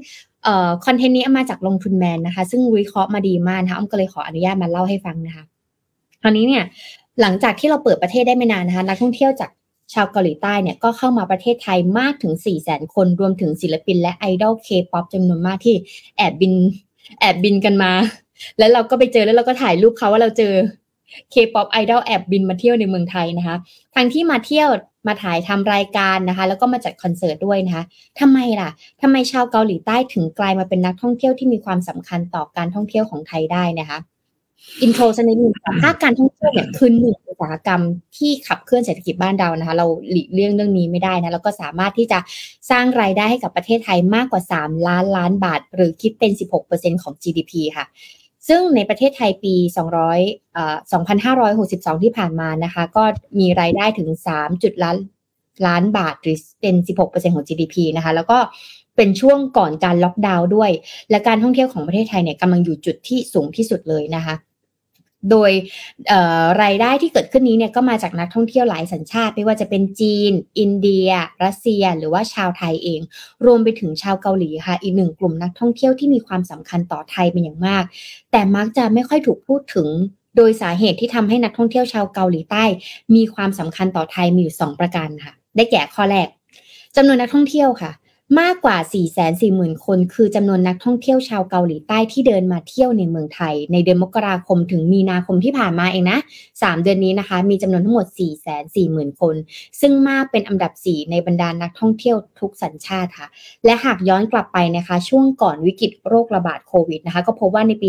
เอ่อคอนเทนต์นี้เอามาจากลงทุนแมนนะคะ ซึ่งวิเคราะห์มาดีมากนะคะอ้อมก็เลยขออนุญาตมาเล่าให้ฟังนะคะคราวนี้เนี่ย หลังจากที่เราเปิดประเทศได้ไม่นานนะคะนักท่องเที่ยวจากชาวเกาหลีใต้เนี่ยก็เข้ามาประเทศไทยมากถึง 4 0 0 0 0 0 คนรวมถึงศิลปินและไอดอลเคป๊อปจำนวนมากที่แอบบิน แอบบินกันมา แล้วเราก็ไปเจอแล้วเราก็ถ่ายรูปเขาว่าเราเจอเคป๊อปไอดอลแอบบินมาเที่ยวในเมืองไทยนะคะทั้งที่มาเที่ยวมาถ่ายทำรายการนะคะ แล้วก็มาจัดคอนเสิร์ตด้วยนะคะทำไมล่ะทำไมชาวเกาหลีใต้ถึงกลายมาเป็นนักท่องเที่ยวที่มีความสำคัญต่อการท่องเที่ยวของไทยได้นะคะ อินโทรสักนิดนึงค่ะภาคการท่องเที่ยวเนี่ยคือหนึ่งอุตสาหกรรมที่ขับเคลื่อนเศรษฐกิจบ้านเรานะคะ เราหลีกเลี่ยงเรื่องนี้ไม่ได้นะแล้วก็สามารถที่จะสร้างรายได้ให้กับประเทศไทยมากกว่า 3 ล้านล้านบาท หรือคิดเป็น 16%ของ GDP ค่ะ ซึ่งในประเทศไทยปี 200เอ่อ2,562 ที่ผ่านมานะคะ ก็มีรายได้ถึง3จุดล้านล้านบาทหรือเป็น 16%ของ GDP นะคะ แล้วก็เป็นช่วงก่อนการล็อกดาวน์ด้วย และการท่องเที่ยวของประเทศไทยเนี่ยกำลังอยู่จุดที่สูงที่สุดเลยนะคะ โดยรายได้ที่เกิดขึ้นนี้เนี่ยก็มาจากนักท่องเที่ยวหลายสัญชาติ ไม่ว่าจะเป็นจีน อินเดีย รัสเซีย หรือว่าชาวไทยเอง รวมไปถึงชาวเกาหลีค่ะ อีกหนึ่งกลุ่มนักท่องเที่ยวที่มีความสำคัญต่อไทยเป็นอย่างมาก แต่มักจะไม่ค่อยถูกพูดถึงโดยสาเหตุที่ทำให้นักท่องเที่ยวชาวเกาหลีใต้ มีความสำคัญต่อไทยมีอยู่สองประการค่ะ ได้แก่ข้อแรกจำนวนนักท่องเที่ยวค่ะ มากกว่า 4 4 0 0 0 0 คน คือจำนวนนักท่องเที่ยวชาวเกาหลีใต้ที่เดินมาเที่ยวในเมืองไทย ในเดือนมกราคมถึงมีนาคมที่ผ่านมาเองนะ 3 เดือนนี้นะคะ มีจำนวนทั้งหมด 4 4 0 0 0 0 คน ซึ่งมากเป็นอันดับ 4 ในบรรดานักท่องเที่ยวทุกสัญชาติค่ะ และหากย้อนกลับไปนะคะ ช่วงก่อนวิกฤตโรคระบาดโควิดนะคะ ก็พบว่าในปี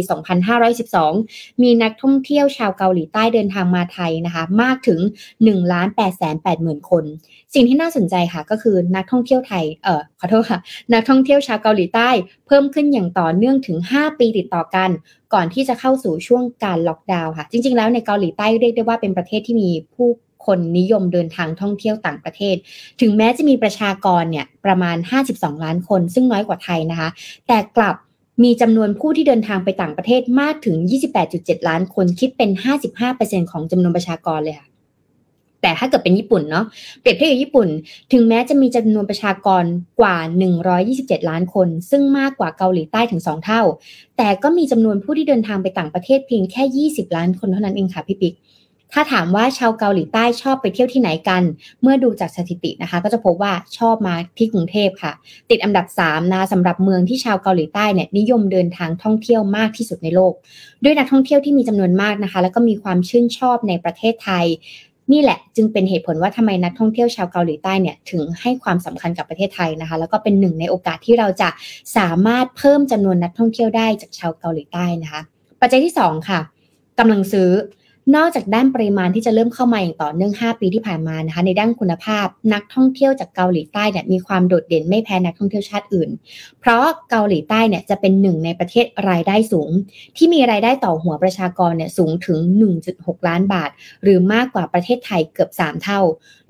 2512 มีนักท่องเที่ยวชาวเกาหลีใต้เดินทางมาไทยนะคะ มากถึง1 8 8 0 0 0 0คนสิ่งที่น่าสนใจค่ะก็คือนักท่องเที่ยวไทยเอ่อขอโทษค่ะ นักท่องเที่ยวชาวเกาหลีใต้เพิ่มขึ้นอย่างต่อเนื่องถึง 5 ปีติดต่อกัน ก่อนที่จะเข้าสู่ช่วงการล็อกดาวน์ค่ะ จริง ๆ แล้วในเกาหลีใต้เรียกได้ว่าเป็นประเทศที่มีผู้คนนิยมเดินทางท่องเที่ยวต่างประเทศ ถึงแม้จะมีประชากรเนี่ยประมาณ 52 ล้านคน ซึ่งน้อยกว่าไทยนะคะ แต่กลับมีจำนวนผู้ที่เดินทางไปต่างประเทศมากถึง 28.7 ล้านคน คิดเป็น 55%ของจำนวนประชากรเลยค่ะ แต่ถ้าเกิดเป็นญี่ปุ่นเนาะเปรียบเทียบกับญี่ปุ่น ถึงแม้จะมีจำนวนประชากรกว่า 127 ล้านคน ซึ่งมากกว่าเกาหลีใต้ถึง 2 เท่า แต่ก็มีจำนวนผู้ที่เดินทางไปต่างประเทศเพียงแค่ 20 ล้านคนเท่านั้นเองค่ะพี่ปิ๊กถ้าถามว่าชาวเกาหลีใต้ชอบไปเที่ยวที่ไหนกัน เมื่อดูจากสถิตินะคะ ก็จะพบว่าชอบมาที่กรุงเทพค่ะ ติดอันดับ3นะคะสำหรับเมืองที่ชาวเกาหลีใต้เนี่ยนิยมเดินทางท่องเที่ยวมากที่สุดในโลก ด้วยนักท่องเที่ยวที่มีจำนวนมากนะคะ แล้วก็มีความชื่นชอบในประเทศไทย นี่แหละจึงเป็นเหตุผลว่าทำไมนักท่องเที่ยวชาวเกาหลีใต้เนี่ยถึงให้ความสำคัญกับประเทศไทยนะคะ แล้วก็เป็นหนึ่งในโอกาสที่เราจะสามารถเพิ่มจำนวนนักท่องเที่ยวได้จากชาวเกาหลีใต้นะคะ ปัจจัยที่สองค่ะกำลังซื้อ นอกจากด้านปริมาณที่จะเริ่มเข้ามาอย่างต่อเนื่อง 5 ปีที่ผ่านมานะคะ ในด้านคุณภาพ นักท่องเที่ยวจากเกาหลีใต้เนี่ยมีความโดดเด่นไม่แพ้นักท่องเที่ยวชาติอื่น เพราะเกาหลีใต้เนี่ยจะเป็นหนึ่งในประเทศรายได้สูง ที่มีรายได้ต่อหัวประชากรเนี่ยสูงถึง 1.6 ล้านบาท หรือมากกว่าประเทศไทยเกือบ 3 เท่า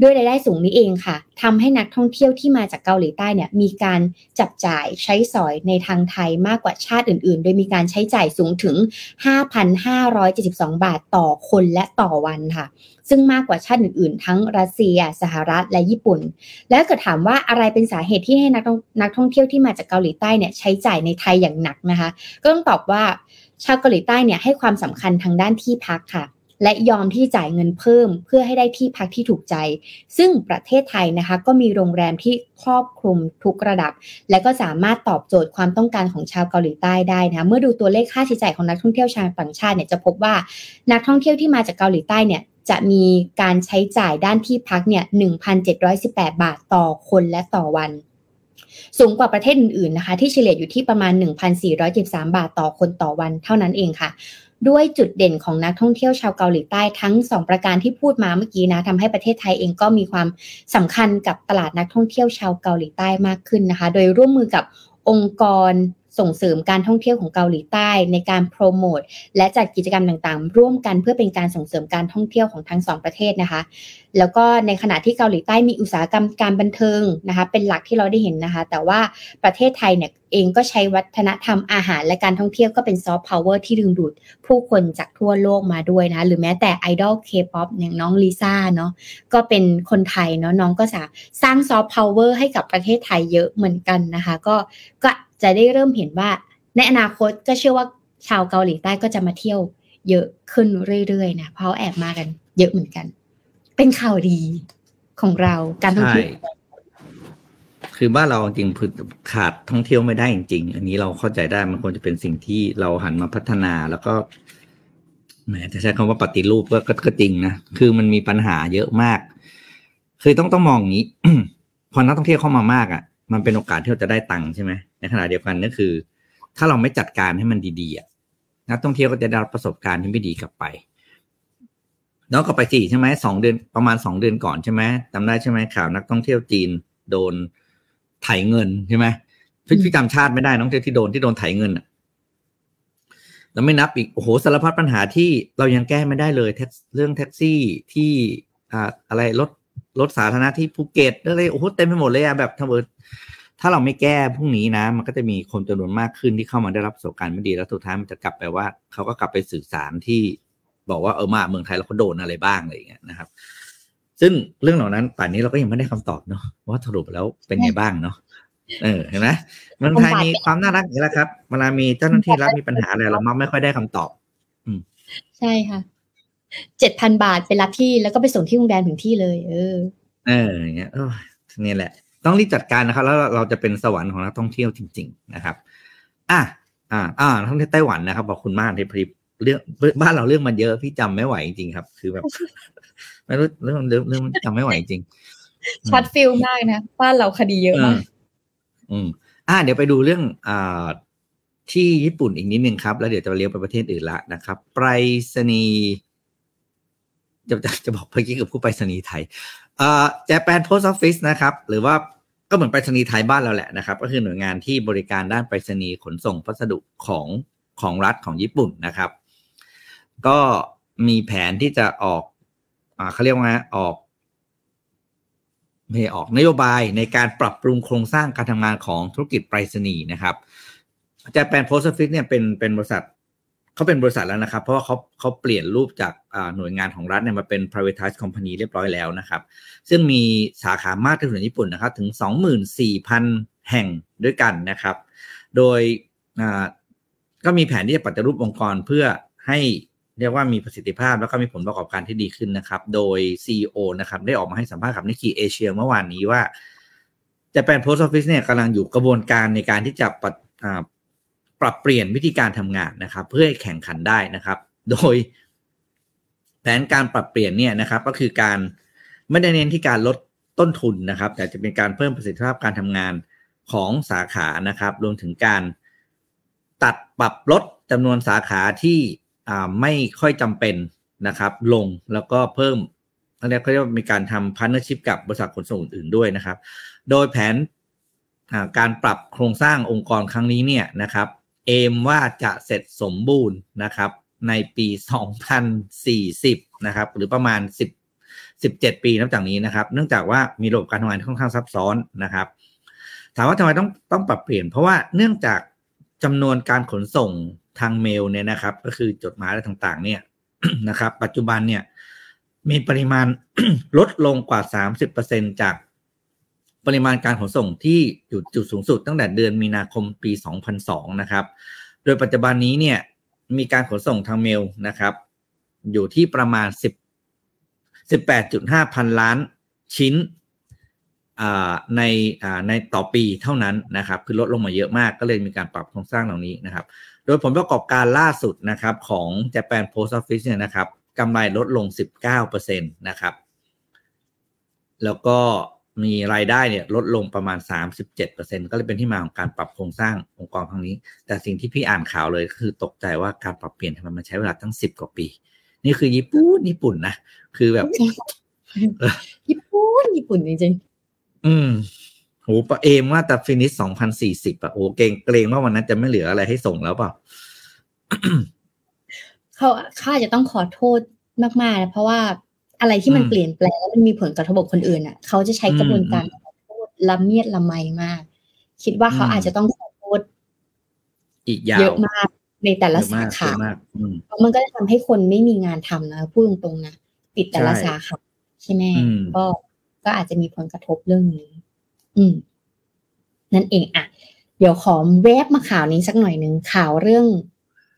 ด้วยรายได้สูงนี้เองค่ะทำให้นักท่องเที่ยวที่มาจากเกาหลีใต้เนี่ยมีการจับจ่ายใช้สอยในทางไทยมากกว่าชาติอื่น ๆ โดยมีการใช้จ่ายสูงถึง 5,572 บาทต่อคคนและต่อวันค่ะ ซึ่งมากกว่าชาติอื่นๆ ทั้งรัสเซีย สหรัฐและญี่ปุ่น แล้วก็ถามว่าอะไรเป็นสาเหตุที่ให้นักนักท่องเที่ยวที่มาจากเกาหลีใต้เนี่ยใช้จ่ายในไทยอย่างหนักนะคะ ก็ต้องตอบว่าชาวเกาหลีใต้เนี่ยให้ความสำคัญทางด้านที่พักค่ะ และยอมที่จ่ายเงินเพิ่ม เพื่อให้ได้ที่พักที่ถูกใจ ซึ่งประเทศไทยนะคะก็มีโรงแรมที่ครอบคลุมทุกระดับ และก็สามารถตอบโจทย์ความต้องการของชาวเกาหลีใต้ได้นะเมื่อดูตัวเลขค่าใช้จ่ายของนักท่องเที่ยวชาวต่างชาติเนี่ยจะพบว่านักท่องเที่ยวที่มาจากเกาหลีใต้เนี่ยจะมีการใช้จ่ายด้านที่พักเนี่ย 1,718 บาทต่อคนและต่อวัน สูงกว่าประเทศอื่นๆนะคะ ที่เฉลี่ยอยู่ที่ประมาณ 1,413บาทต่อคนต่อวันเท่านั้นเองค่ะ ด้วยจุดเด่นของนักท่องเที่ยวชาวเกาหลีใต้ทั้ง 2 ประการที่พูดมาเมื่อกี้นะทำให้ประเทศไทยเองก็มีความสำคัญกับตลาดนักท่องเที่ยวชาวเกาหลีใต้มากขึ้นนะคะ โดยร่วมมือกับองค์กร ส่งเสริมการท่องเที่ยวของเกาหลีใต้ในการโปรโมทและจัดกิจกรรมต่างๆ ร่วมกันเพื่อเป็นการส่งเสริมการท่องเที่ยวของทั้งสองประเทศนะคะ แล้วก็ในขณะที่เกาหลีใต้มีอุตสาหกรรมการบันเทิงนะคะ เป็นหลักที่เราได้เห็นนะคะ แต่ว่าประเทศไทยเนี่ยเองก็ใช้วัฒนธรรมอาหารและการท่องเที่ยวก็เป็นซอฟต์พาวเวอร์ที่ดึงดูดผู้คนจากทั่วโลกมาด้วยนะ หรือแม้แต่ไอดอลเคป๊อปอย่างน้องลิซ่าเนาะก็เป็นคนไทยเนาะน้องก็สาสร้างซอฟต์พาวเวอร์ให้กับประเทศไทยเยอะเหมือนกันนะคะ ก็ก็ จะได้เริ่มเห็นว่าในอนาคตก็เชื่อว่าชาวเกาหลีใต้ก็จะมาเที่ยวเยอะขึ้นเรื่อยๆนะเพราะแอบมากัน เยอะเหมือนกัน เป็นข่าวดีของเราการท่องเที่ยวคือบ้านเราจริงๆขาดท่องเที่ยวไม่ได้จริงๆ อันนี้เราเข้าใจได้มันควรจะเป็นสิ่งที่เราหันมาพัฒนาแล้วก็แหมจะใช้คำว่าปฏิรูปก็ก็จริงนะคือมันมีปัญหาเยอะมาก คือต้องต้องมองอย่างนี้ พอนักท่องเที่ยวเข้ามามากอะ มันเป็นโอกาสที่เราจะได้ตังค์ใช่ไหม ในขณะเดียวกันก็คือ ถ้าเราไม่จัดการให้มันดีๆอะนักท่องเที่ยวก็จะได้รับประสบการณ์ที่ไม่ดีกลับไปน้องก็ไปจีใช่ไหมสองเดือนประมาณสองเดือนก่อนใช่ไหมจำได้ใช่ไหมข่าวนักท่องเที่ยวจีนโดนไถเงินใช่ไหมพี่พี่จำชาติไม่ได้น้องเที่ยวที่โดนที่โดนไถเงินอะแล้วไม่นับอีกโอ้โหสารพัดปัญหาที่เรายังแก้ไม่ได้เลยแท็กเรื่องแท็กซี่ที่อ่าอะไรรถรถสาธารณะที่ภูเก็ตอะไรโอ้โหเต็มไปหมดเลยอะแบบทั้งหมด ถ้าเราไม่แก้พรุ่งนี้นะ มันก็จะมีคนจำนวนมากขึ้นที่เข้ามาได้รับประสบการณ์ไม่ดีแล้วสุดท้ายมันจะกลับไปว่าเขาก็กลับไปสื่อสารที่บอกว่าเออมาเมืองไทยเราก็โดนอะไรบ้างอะไรอย่างเงี้ยนะครับ ซึ่งเรื่องเหล่านั้นป่านนี้เราก็ยังไม่ได้คำตอบเนาะว่าสรุปแล้วเป็นไงบ้างเนาะเออเห็นไหมเมืองไทยมีความน่ารักอย่างนี้แหละครับเวลามีเจ้าหน้าที่รัฐมีปัญหาอะไรเรามักไม่ค่อยได้คำตอบใช่ค่ะเจ็ดพันบาทไปรับที่แล้วก็ไปส่งที่โรงแรมถึงที่เลย เออ เอออย่างเงี้ยเออนี่แหละ ต้องรีบจัดการนะครับ แล้วเราจะเป็นสวรรค์ของนักท่องเที่ยวจริง ๆ นะครับ อะอ่าอ่านักท่องเที่ยวไต้หวันนะครับขอบคุณมากที่พริบเรื่องบ้านเราเรื่องมันเยอะพี่จำไม่ไหวจริงๆครับ คือแบบไม่รู้เรื่องเรื่องเรื่องจำไม่ไหวจริงช็อต feel มากนะบ้านเราคดีเยอะมากอืม อ่า เดี๋ยวไปดูเรื่องอ่าที่ญี่ปุ่นอีกนิดนึงครับ แล้วเดี๋ยวจะเลี้ยวไปประเทศอื่นละนะครับไปรษณีย์จะจะจะบอกเมื่อกี้กับผู้ไปรษณีย์ไทย อ่า Japan Post Office นะครับ หรือว่าก็เหมือนไปรษณีย์ไทยบ้านเราแหละนะครับ ก็คือหน่วยงานที่บริการด้านไปรษณีย์ขนส่งพัสดุของของรัฐของญี่ปุ่นนะครับ ก็มีแผนที่จะออกอ่าเขาเรียกว่าไงออกไม่ออกนโยบายในการปรับปรุงโครงสร้างการทำงานของธุรกิจไปรษณีย์นะครับจะแปนโพสต์ฟิกเนี่ยเป็นเป็นบริษัท เขาเป็นบริษัทแล้วนะครับ เพราะว่าเขาเขาเปลี่ยนรูปจากหน่วยงานของรัฐเนี่ยมาเป็น privatized company เรียบร้อยแล้วนะครับ ซึ่งมีสาขามากที่สุดในญี่ปุ่นนะครับ ถึง 24,000 แห่งด้วยกันนะครับ โดยก็มีแผนที่จะปฏิรูปองค์กรเพื่อให้เรียกว่ามีประสิทธิภาพแล้วก็มีผลประกอบการที่ดีขึ้นนะครับ โดย CEO นะครับได้ออกมาให้สัมภาษณ์กับนิกกี้เอเชียเมื่อวานนี้ว่าจะเป็น Post Office เนี่ยกำลังอยู่กระบวนการในการที่จะ ปรับเปลี่ยนวิธีการทำงานนะครับ เพื่อให้แข่งขันได้นะครับ โดย แผนการปรับเปลี่ยนเนี่ยนะครับ ก็คือการไม่ได้เน้นที่การลดต้นทุนนะครับ แต่จะเป็นการเพิ่มประสิทธิภาพการทำงานของสาขานะครับ รวมถึงการตัดปรับลดจำนวนสาขาที่ไม่ค่อยจำเป็นนะครับ ลงแล้วก็เพิ่มเขาเรียกเขาเรียกว่ามีการทำพันธชิพกับบริษัทขนส่งอื่นๆด้วยนะครับ โดยแผนการปรับโครงสร้างองค์กรครั้งนี้เนี่ยนะครับ เอมว่าจะเสร็จสมบูรณ์นะครับในปี 2040 นะครับ หรือประมาณ 10 17 ปีนับจากนี้นะครับ เนื่องจากว่ามีระบบการทำงานค่อนข้างซับซ้อนนะครับ ถามว่าทำไมต้องต้องปรับเปลี่ยน เพราะว่าเนื่องจากจำนวนการขนส่งทางเมลเนี่ยนะครับ ก็คือจดหมายอะไรต่างๆ เนี่ยนะครับ ปัจจุบันเนี่ยมีปริมาณลดลงกว่า 30%จาก ปริมาณการขนส่งที่อยู่จุดสูงสุดตั้งแต่เดือนมีนาคมปี 2002 นะครับ โดยปัจจุบันนี้เนี่ยมีการขนส่งทางเมลนะครับ อยู่ที่ประมาณ 10 18.5 พันล้านชิ้นในในต่อปีเท่านั้นนะครับคือลดลงมาเยอะมากก็เลยมีการปรับโครงสร้างเหล่านี้นะครับ โดยผลประกอบการล่าสุดนะครับของ Japan Post Office เนี่ยนะครับกำไรลดลง 19%นะครับ แล้วก็ มีรายได้เนี่ยลดลงประมาณ 37%ก็เลยเป็นที่มาของการปรับโครงสร้างองค์กรครั้งนี้ แต่สิ่งที่พี่อ่านข่าวเลยคือตกใจว่าการปรับเปลี่ยนทำไมมันใช้เวลาตั้ง 10 กว่าปี นี่คือญี่ปุ่นญี่ปุ่นนะ คือแบบ ญี่ปุ่นญี่ปุ่นจริงๆอืมโหปะเอมว่าแต่ฟินิช2040อะโอ้เกรงเกรงว่าวันนั้นจะไม่เหลืออะไรให้ส่งแล้วเปล่าเขาเขาอาจจะต้องขอโทษมากๆ เพราะว่า อะไรที่มันเปลี่ยนแปลงแล้วมันมีผลกระทบกับคนอื่นอะ เขาจะใช้กระบวนการขอโทษละเมียดละไมมาก คิดว่าเขาอาจจะต้องขอโทษอีกเยอะมากในแต่ละสาขาเพราะมันก็จะทำให้คนไม่มีงานทำนะพูดตรงๆนะปิดแต่ละสาขาใช่ไหมก็ก็อาจจะมีผลกระทบเรื่องนี้ อืม นั่นเองอะเดี๋ยวขอแวบมาข่าวนี้สักหน่อยหนึ่งข่าวเรื่อง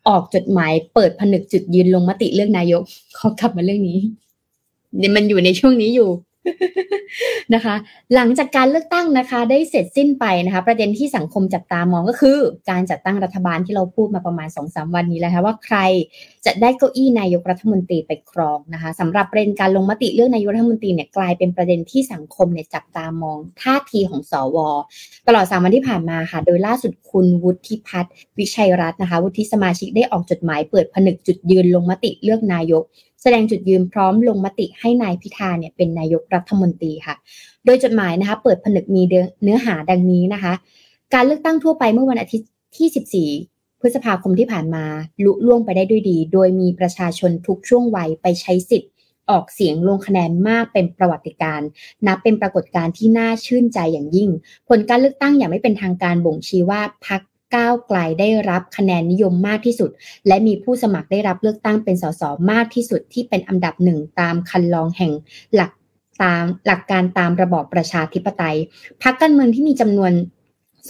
ออกจดหมายเปิดผนึกจุดยืนลงมติเรื่องนายกขอกลับมาเรื่องนี้เนี่ย มันอยู่ในช่วงนี้อยู่นะคะ หลังจากการเลือกตั้งนะคะ ได้เสร็จสิ้นไปนะคะ ประเด็นที่สังคมจับตามองก็คือ การจัดตั้งรัฐบาลที่เราพูดมาประมาณสองสาวันนี้แล้วคะว่าใครจะได้เก้าอี้นายกรัฐมนตรีไปครองนะคะสำหรับประเด็นการลงมติเลือกนายกรัฐมนตรีเนี่ยกลายเป็นประเด็นที่สังคมเนี่ยจับตามองท่าทีของสว ตลอดสามวันที่ผ่านมาค่ะ โดยล่าสุดคุณวุฒิพัฒน์วิชัยรัตน์นะคะ วุฒิสมาชิกได้ออกจดหมายเปิดผนึกจุดยืนลงมติเลือกนายก แสดงจุดยืนพร้อมลงมติให้นายพิธาเนี่ยเป็นนายกรัฐมนตรีค่ะ โดยจดหมายนะคะเปิดผนึกมีเนื้อหาดังนี้นะคะ การเลือกตั้งทั่วไปเมื่อวันอาทิตย์ที่ 14 พฤษภาคมที่ผ่านมาลุล่วงไปได้ด้วยดี โดยมีประชาชนทุกช่วงวัยไปใช้สิทธิ์ออกเสียงลงคะแนนมากเป็นประวัติการนับเป็นปรากฏการณ์ที่น่าชื่นใจอย่างยิ่ง ผลการเลือกตั้งอย่างไม่เป็นทางการบ่งชี้ว่าพรรค ก้าวไกลได้รับคะแนนนิยมมากที่สุด และมีผู้สมัครได้รับเลือกตั้งเป็นสสมากที่สุดที่เป็นอันดับหนึ่งตามคันลองแห่งหลักตามหลักการตามระบอบประชาธิปไตยพรรคการเมืองที่มีจำนวน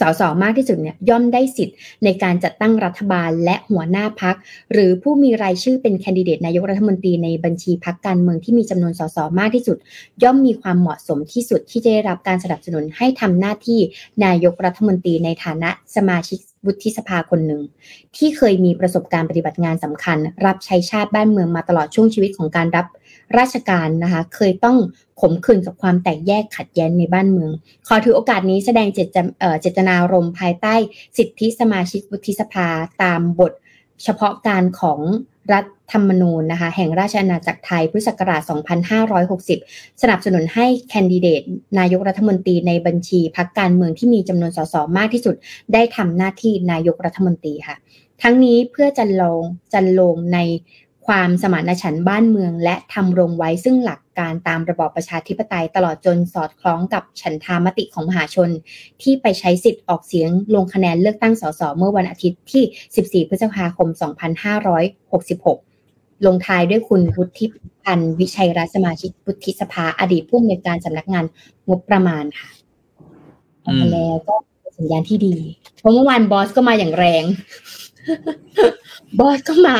สสมากที่สุดเนี่ยย่อมได้สิทธิ์ในการจัดตั้งรัฐบาลและหัวหน้าพัก หรือผู้มีรายชื่อเป็นแคนดิเดตนายกรัฐมนตรีในบัญชีพักการเมืองที่มีจำนวนสสมากที่สุด ย่อมมีความเหมาะสมที่สุดที่จะได้รับการสนับสนุนให้ทำหน้าที่นายกรัฐมนตรีในฐานะสมาชิกวุฒิสภาคนหนึ่ง ที่เคยมีประสบการณ์ปฏิบัติงานสำคัญ รับใช้ชาติบ้านเมืองมาตลอดช่วงชีวิตของการรับ ราชการนะคะ เคยต้องขมขื่นกับความแตกแยกขัดแย้งในบ้านเมือง ขอถือโอกาสนี้แสดงเจตเจตนารมณ์ภายใต้สิทธิสมาชิกวุฒิสภาตามบทเฉพาะการของรัฐธรรมนูญนะคะแห่งราชอาณาจักรไทยพุทธศักราช 2560 สนับสนุนให้แคนดิเดต นายกรัฐมนตรีในบัญชีพักการเมืองที่มีจำนวนสสมากที่สุด ได้ทำหน้าที่นายกรัฐมนตรีค่ะ ทั้งนี้เพื่อจันลงจันลงใน ความสมานฉันท์บ้านเมือง และทำรงไว้ซึ่งหลักการตามระบอบประชาธิปไตยตลอดจนสอดคล้องกับฉันทามติของมหาชน ที่ไปใช้สิทธิ์ออกเสียงลงคะแนนเลือกตั้งสสเมื่อวันอาทิตย์ที่ 14 พฤษภาคม 2566 ลงท้ายด้วยคุณวุฒิพันธ์วิชัยรัฐสมาชิกวุฒิสภาอดีตผู้อำนวยการสำนักงานงบประมาณค่ะออกมาแล้วก็สัญญาณที่ดี เพราะเมื่อวานบอสก็มาอย่างแรง บอสก็มา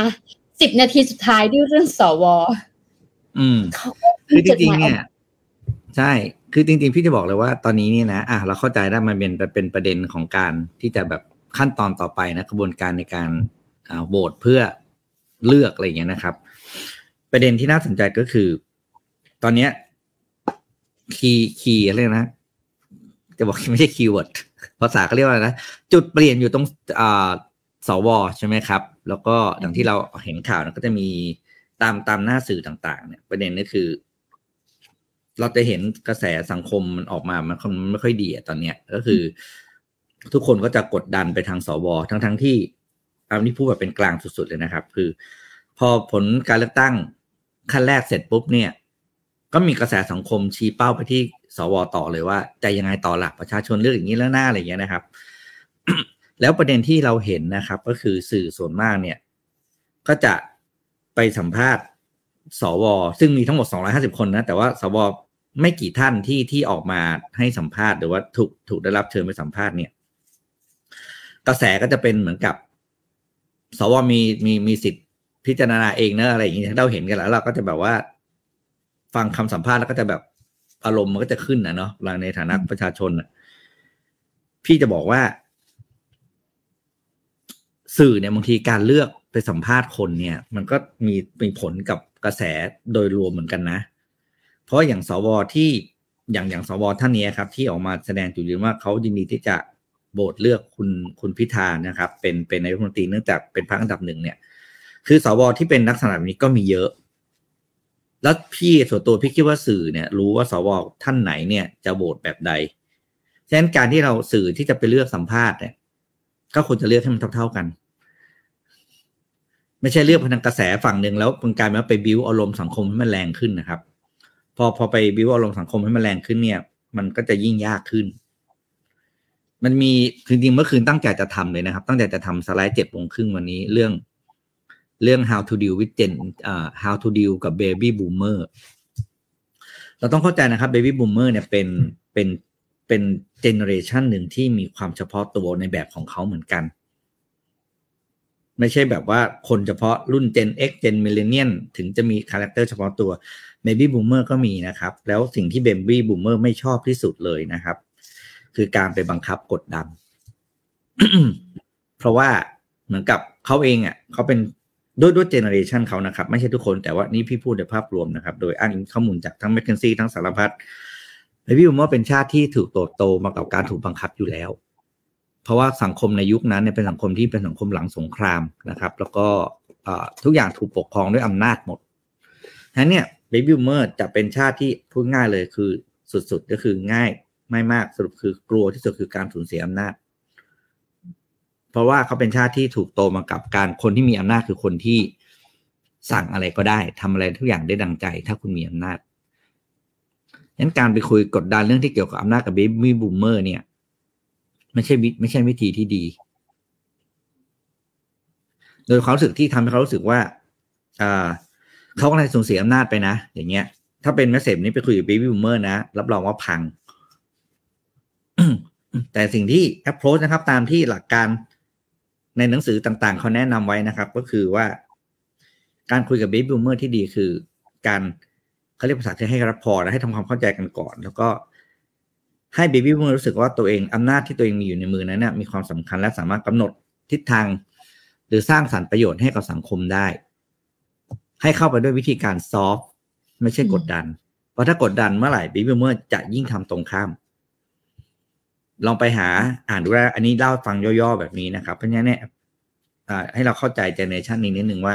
สิบนาทีสุดท้ายด้วยเรื่องสวอืมคือจริงๆเนี่ย ใช่ คือจริง ๆ พี่จะบอกเลยว่าตอนนี้นี่นะอะเราเข้าใจได้มันเป็นเป็นประเด็นของการที่จะแบบขั้นตอนต่อไปนะกระบวนการในการโหวตเพื่อเลือกอะไรอย่างเงี้ยนะครับ ประเด็นที่น่าสนใจก็คือ ตอนเนี้ย key key อะไรนะจะบอกไม่ใช่ keyword ภาษาเขาเรียกว่าอะไรนะจุดเปลี่ยนอยู่ตรงอ่า สวใช่ไหมครับ แล้วก็อย่างที่เราเห็นข่าวก็จะมีตามตามหน้าสื่อต่าง ๆ เนี่ย ประเด็นนี้คือ เราจะเห็นกระแสสังคมมันออกมามันไม่ค่อยดีอะตอนเนี้ยก็คือ ทุกคนก็จะกดดันไปทางสวทั้งทั้งที่อันนี้พูดแบบเป็นกลางสุดๆเลยนะครับ คือ พอผลการเลือกตั้งขั้นแรกเสร็จปุ๊บเนี่ย ก็มีกระแสสังคมชี้เป้าไปที่สวต่อเลยว่าจะยังไงต่อหลักประชาชนเลือกอย่างนี้แล้วหน้าอะไรอย่างเงี้ยนะครับ แล้วประเด็นที่เราเห็นนะครับ ก็คือสื่อส่วนมากเนี่ย ก็จะไปสัมภาษณ์สว ซึ่งมีทั้งหมด 250 คนนะ แต่ว่าสวไม่กี่ท่านที่ที่ออกมาให้สัมภาษณ์หรือว่าถูกถูกได้รับเชิญไปสัมภาษณ์เนี่ย กระแสก็จะเป็นเหมือนกับ สวมีมีมีสิทธิ์พิจารณาเองนะอะไรอย่างนี้เราเห็นกันแล้ว เราก็จะแบบว่า ฟังคำสัมภาษณ์แล้วก็จะแบบอารมณ์มันก็จะขึ้นนะเนาะเราในฐานะประชาชนอะพี่จะบอกว่า สื่อเนี่ยบางทีการเลือกไปสัมภาษณ์คนเนี่ย มันก็มีมีผลกับกระแสโดยรวมเหมือนกันนะ เพราะอย่างสวที่อย่างอย่างสวท่านนี้ครับ ที่ออกมาแสดงจุดยืนว่าเขายินดีที่จะโบสเลือกคุณคุณพิธานะครับ เป็นเป็นนายกรัฐมนตรีเนื่องจากเป็นพรรคอันดับหนึ่งเนี่ย คือสวที่เป็นลักษณะแบบนี้ก็มีเยอะ แล้วพี่ส่วนตัวพี่คิดว่าสื่อเนี่ย รู้ว่าสวท่านไหนเนี่ยจะโหวตแบบใดฉะนั้นการที่เราสื่อที่จะไปเลือกสัมภาษณ์เนี่ยก็ควรจะเลือกให้มันเท่า ๆกัน ไม่ใช่เลือกพนังกระแสฝั่งหนึ่งแล้วมันกลายมาไปบิวอารมณ์สังคมให้มันแรงขึ้นนะครับ พอพอไปบิวอารมณ์สังคมให้มันแรงขึ้นเนี่ย มันก็จะยิ่งยากขึ้น มันมีคือจริงเมื่อคืนตั้งใจจะทำเลยนะครับ ตั้งใจจะทำสไลด์เจ็ดโมงครึ่งวันนี้เรื่องเรื่อง how to deal with gen อ่า how to deal กับ baby boomer เราต้องเข้าใจนะครับ baby boomer เนี่ยเป็นเป็นเป็นเจเนอเรชันหนึ่งที่มีความเฉพาะตัวในแบบของเขาเหมือนกัน ไม่ใช่แบบว่าคนเฉพาะรุ่น Gen X Gen Millennial ถึงจะมี character เฉพาะตัว Baby Boomer ก็มีนะครับ แล้วสิ่งที่ Baby Boomer ไม่ชอบที่สุดเลยนะครับ คือการไปบังคับกดดัน เพราะว่าเหมือนกับเขาเองอะเขาเป็นด้วยด้วยเจเนอเรชันเขานะครับ ไม่ใช่ทุกคนแต่ว่านี่พี่พูดในภาพรวมนะครับ โดยอ้างอิงข้อมูลจากทั้ง McKinsey ทั้งสารพัด baby boomer เป็นชาติที่ถูกโตโตมากับการถูกบังคับอยู่แล้ว เพราะว่าสังคมในยุคนั้นเนี่ยเป็นสังคมที่เป็นสังคมหลังสงครามนะครับ แล้วก็ทุกอย่างถูกปกครองด้วยอำนาจหมดฉะนั้นเนี่ยเบบี้เมอร์จะเป็นชาติที่พูดง่ายเลยคือสุดๆก็คือง่ายไม่มากสรุปคือกลัวที่สุดคือการสูญเสียอำนาจ เพราะว่าเขาเป็นชาติที่ถูกโตมากับการคนที่มีอำนาจคือคนที่สั่งอะไรก็ได้ทำอะไรทุกอย่างได้ดังใจ ถ้าคุณมีอำนาจฉะนั้นการไปคุยกดดันเรื่องที่เกี่ยวกับอำนาจกับเบบี้บูมเมอร์เนี่ย ไม่ใช่ไม่ใช่วิธีที่ดี โดยความรู้สึกที่ทำให้เขารู้สึกว่าอ่าเขากำลังสูญเสียอำนาจไปนะ อย่างเงี้ย ถ้าเป็น message นี้ไปคุยกับ baby boomer นะ รับรองว่าพัง แต่สิ่งที่ approach นะครับ ตามที่หลักการในหนังสือต่างๆ เขาแนะนำไว้นะครับ ก็คือว่า การคุยกับ baby boomer ที่ดีคือ การเขาเรียกภาษาที่ให้ rapport และให้ทำความเข้าใจกันก่อน แล้วก็ ให้ baby boomer รู้สึกว่าตัวเองอำนาจที่ตัวเองมีอยู่ในมือนั้นนะมีความสำคัญและสามารถกำหนดทิศทาง หรือสร้างสรรค์ประโยชน์ให้กับสังคมได้ ให้เข้าไปด้วยวิธีการ soft ไม่ใช่กดดัน เพราะถ้ากดดันเมื่อไหร่ baby boomer จะยิ่งทำตรงข้าม ลองไปหาอ่านดูว่าอันนี้เล่าฟังย่อๆแบบนี้นะครับ เพราะฉะนั้นเนี่ยให้เราเข้าใจเจเนอเรชันนี้นิดนึงว่า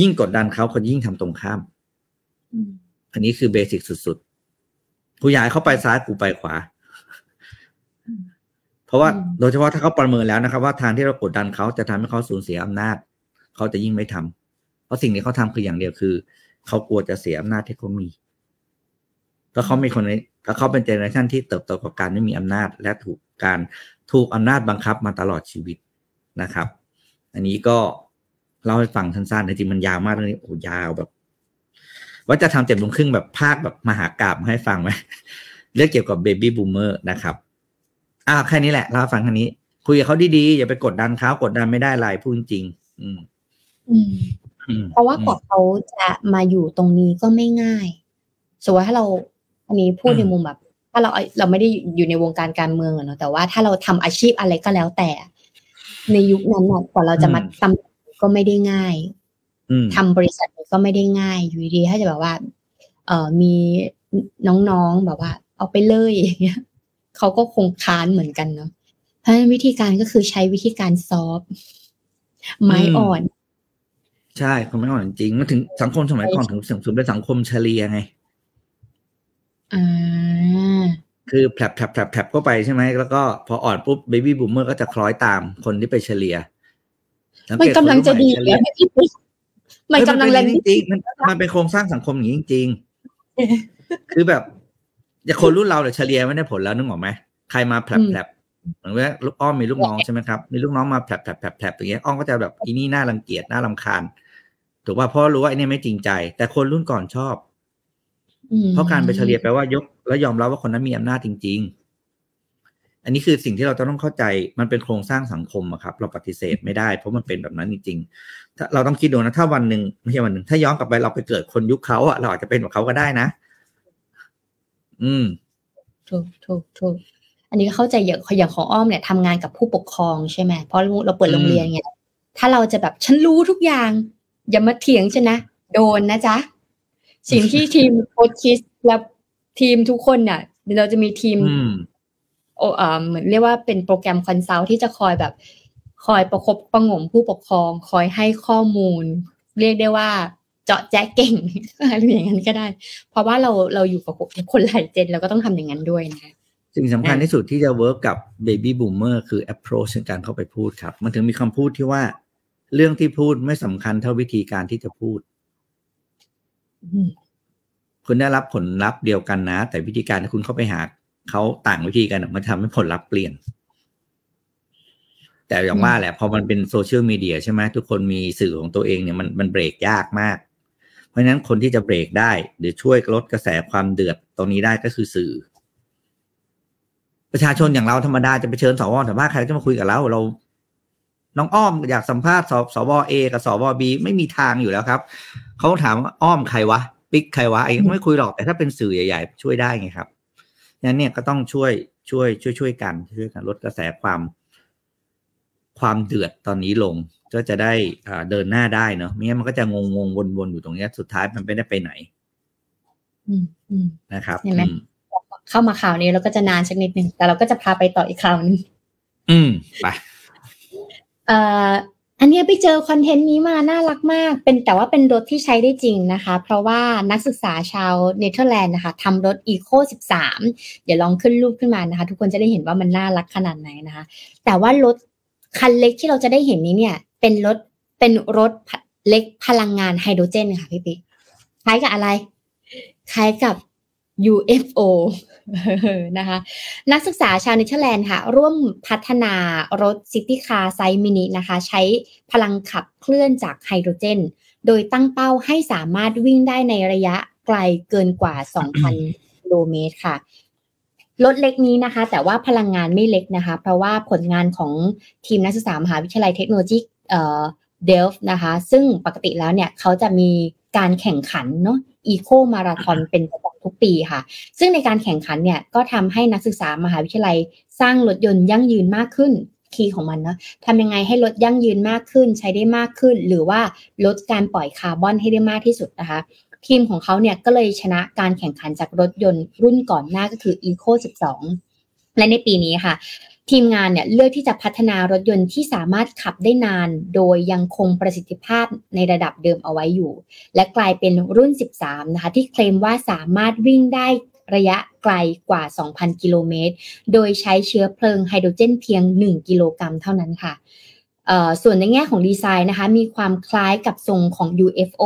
ยิ่งกดดันเขาคนยิ่งทำตรงข้ามอันนี้คือ basic สุดๆ กูอยากให้เขาไปซ้ายกูไปขวา เพราะว่าโดยเฉพาะถ้าเขาประเมินแล้วนะครับ ว่าทางที่เรากดดันเขาจะทำให้เขาสูญเสียอำนาจ เขาจะยิ่งไม่ทำเพราะสิ่งที่เขาทำคืออย่างเดียวคือ เขากลัวจะเสียอำนาจที่เขามีถ้าเขาไม่คนนี้ถ้าเขาเป็นเจเนอเรชันที่เติบโตกับการไม่มีอำนาจ และถูกการถูกอำนาจบังคับมาตลอดชีวิตนะครับ อันนี้ก็เล่าให้ฟังสั้นๆ จริงมันยาวมากเรื่องนี้โอ้ยาวแบบ ว่าจะทำเจ็ดโมงครึ่งแบบภาคแบบมหากาพย์มาให้ฟังไหมเรื่องเกี่ยวกับ Baby Boomer นะครับอ่าแค่นี้แหละเล่าฟังแค่นี้ คุยกับเขาดีๆอย่าไปกดดันเขากดดันไม่ได้ไรพูดจริง อืม อืมเพราะว่ากว่าเขาจะมาอยู่ตรงนี้ก็ไม่ง่ายสมมติว่าถ้าเรา อันนี้พูดในมุมแบบ ถ้าเราเราไม่ได้อยู่ในวงการการเมืองเนาะแต่ว่าถ้าเราทำอาชีพอะไรก็แล้วแต่ ในยุคนั้นกว่าเราจะมาตำก็ไม่ได้ง่าย ทำบริษัทก็ไม่ได้ง่ายอยู่ดีถ้าจะแบบว่า เอ่อมีน้องๆแบบว่า เอาไปเลยอย่างเงี้ยเขาก็คงค้านเหมือนกันเนาะเพราะฉะนั้นวิธีการก็คือใช้วิธีการซอฟไม้อ่อน ใช่คนไม่อ่อนจริงมันถึงสังคมสมัยก่อนถึงถึงเป็นสังคมเฉลียไงอ่าคือแผลบแผลบแผลบแผลบเข้าไปใช่ไหมแล้วก็พออ่อนปุ๊บเบบี้บูมเมอร์ก็จะคล้อยตามคนที่ไปเฉลี่ยสัมันเตกำลังจะดีคนรุ่นใหม่เฉลี่ยแล้วพี่ปิ๊ก มันกำลังแรงเฮ้ยมันเป็นอย่างนี้จริงๆมันมันเป็นโครงสร้างสังคมอย่างนี้จริงๆคือแบบอย่างคนรุ่นเราเนี่ยเฉลี่ยไม่ได้ผลแล้วนึกออกไหมใครมาแผลบแผลบเหมือนว่าลูกอ้อมมีลูกน้องใช่ไหมครับมีลูกน้องมาแผลบแผลบแผลบแผลบอย่างเงี้ยอ้อมก็จะแบบอีนี่น่ารังเกียจน่ารำคาญถูกป่ะเพราะรู้ว่าไอ้นี่ไม่จริงใจ แต่คนรุ่นก่อนชอบอืมเพราะการไปเฉลี่ยแปลว่ายก แล้วยอมรับว่าคนนั้นมีอำนาจจริง ๆ อันนี้คือสิ่งที่เราจะต้องเข้าใจมันเป็นโครงสร้างสังคมอะครับ เราปฏิเสธไม่ได้ เพราะมันเป็นแบบนั้นจริงๆถ้าเราต้องคิดดูนะถ้าวันหนึ่งไม่ใช่วันหนึ่งถ้าย้อนกลับไปเราไปเกิดคนยุคเขาอะเราอาจจะเป็นแบบเขาก็ได้นะ อืมถูกถูกถูกอันนี้ก็เข้าใจอย่างอย่างของอ้อมเนี่ยทำงานกับผู้ปกครองใช่ไหมเพราะเราเปิดโรงเรียนไงถ้าเราจะแบบฉันรู้ทุกอย่าง อย่ามาเถียงฉันนะโดนนะจ๊ะสิ่งที่ทีมโค้ชคิสและทีมทุกคนเนี่ยเราจะมีทีมอืมโอ เอ่อเหมือนเรียกว่าเป็นโปรแกรม consult ที่จะคอยแบบคอยประคบประหงมผู้ปกครอง คอยให้ข้อมูล เรียกได้ว่าเจ๊าะแจ๊ะเก่งอะไรอย่างนั้นก็ได้ เพราะว่าเราเราอยู่กับคนหลาย Gen เราก็ต้องทำอย่างนั้นด้วยนะสิ่งสำคัญที่สุดที่จะ work กับBaby Boomer คือ approach ในการเข้าไปพูดครับ มันถึงมีคำพูดที่ว่า เรื่องที่พูดไม่สำคัญเท่าวิธีการที่จะพูดอืมคุณได้รับผลลัพธ์เดียวกันนะ แต่วิธีการที่คุณเข้าไปหา เขาต่างวิธีกันอะมันทำให้ผลลัพธ์เปลี่ยน แต่อย่างว่าแหละ พอมันเป็นโซเชียลมีเดียใช่ไหมทุกคนมีสื่อของตัวเองเนี่ยมันมันเบรกยากมาก เพราะฉะนั้นคนที่จะเบรกได้ หรือช่วยลดกระแสความเดือดตรงนี้ได้ก็คือสื่อ ประชาชนอย่างเราธรรมดาจะไปเชิญสวสัมภาษณ์ใครจะมาคุยกับเราเราน้องอ้อมอยากสัมภาษณ์สสวเอกับสวบีไม่มีทางอยู่แล้วครับ เขาถามว่าอ้อมใครวะ ปิ๊กใครวะไอ้ไม่คุยหรอกแต่ถ้าเป็นสื่อใหญ่ ๆ ช่วยได้ไงครับ นั้นเนี่ยก็ต้องช่วยช่วยช่วยช่วยกันช่วยกันลดกระแสความ ความเดือดตอนนี้ลง ก็จะได้อ่าเดินหน้าได้เนาะไม่งั้นมันก็จะงงงๆวนๆอยู่ตรงเนี้ยสุดท้ายมันไม่ได้ไปไหนอืมอืมนะครับเห็นไหมอืมเข้ามาข่าวนี้เราก็จะนานสักนิดหนึ่งแต่เราก็จะพาไปต่ออีกข่าวหนึ่งอืมไปเอ่อ อันนี้ไปเจอ content นี้มาน่ารักมาก เป็นแต่ว่าเป็นรถที่ใช้ได้จริงนะคะ เพราะว่านักศึกษาชาวเนเธอร์แลนด์นะคะทำรถ Eco 13 เดี๋ยวลองขึ้นรูปขึ้นมานะคะ ทุกคนจะได้เห็นว่ามันน่ารักขนาดไหนนะคะ แต่ว่ารถคันเล็กที่เราจะได้เห็นนี้เนี่ยเป็นรถเป็นรถเล็กพลังงานไฮโดรเจนค่ะพี่ปิ๊กคล้ายกับอะไรคล้ายกับ UFO นะคะนักศึกษาชาวเนเธอร์แลนด์ค่ะ ร่วมพัฒนารถ city car size mini นะคะ ใช้พลังขับเคลื่อนจากไฮโดรเจน โดยตั้งเป้าให้สามารถวิ่งได้ในระยะไกลเกินกว่า 2,000กิโลเมตรค่ะ รถเล็กนี้นะคะ แต่ว่าพลังงานไม่เล็กนะคะ เพราะว่าผลงานของทีมนักศึกษามหาวิทยาลัยเทคโนโลยีเออเดลฟ์นะคะ ซึ่งปกติแล้วเนี่ยเขาจะมีการแข่งขันเนาะ อีโคมาราธอนเป็นประจำทุกปีค่ะ ซึ่งในการแข่งขันเนี่ยก็ทำให้นักศึกษามหาวิทยาลัยสร้างรถยนต์ยั่งยืนมากขึ้นคีย์ของมันเนาะทำยังไงให้รถยั่งยืนมากขึ้น ใช้ได้มากขึ้น หรือว่าลดการปล่อยคาร์บอนให้ได้มากที่สุดนะคะ ทีมของเขาเนี่ยก็เลยชนะการแข่งขันจากรถยนต์รุ่นก่อนหน้าก็คือ Eco 12 และในปีนี้ค่ะ ทีมงานเนี่ยเลือกที่จะพัฒนารถยนต์ที่สามารถขับได้นาน โดยยังคงประสิทธิภาพในระดับเดิมเอาไว้อยู่ และกลายเป็นรุ่น 13 นะคะ ที่เคลมว่าสามารถวิ่งได้ระยะไกลกว่า 2,000 กิโลเมตร โดยใช้เชื้อเพลิงไฮโดรเจนเพียง 1 กิโลกรัมเท่านั้นค่ะ ส่วนในแง่ของดีไซน์นะคะมีความคล้ายกับทรงของ UFO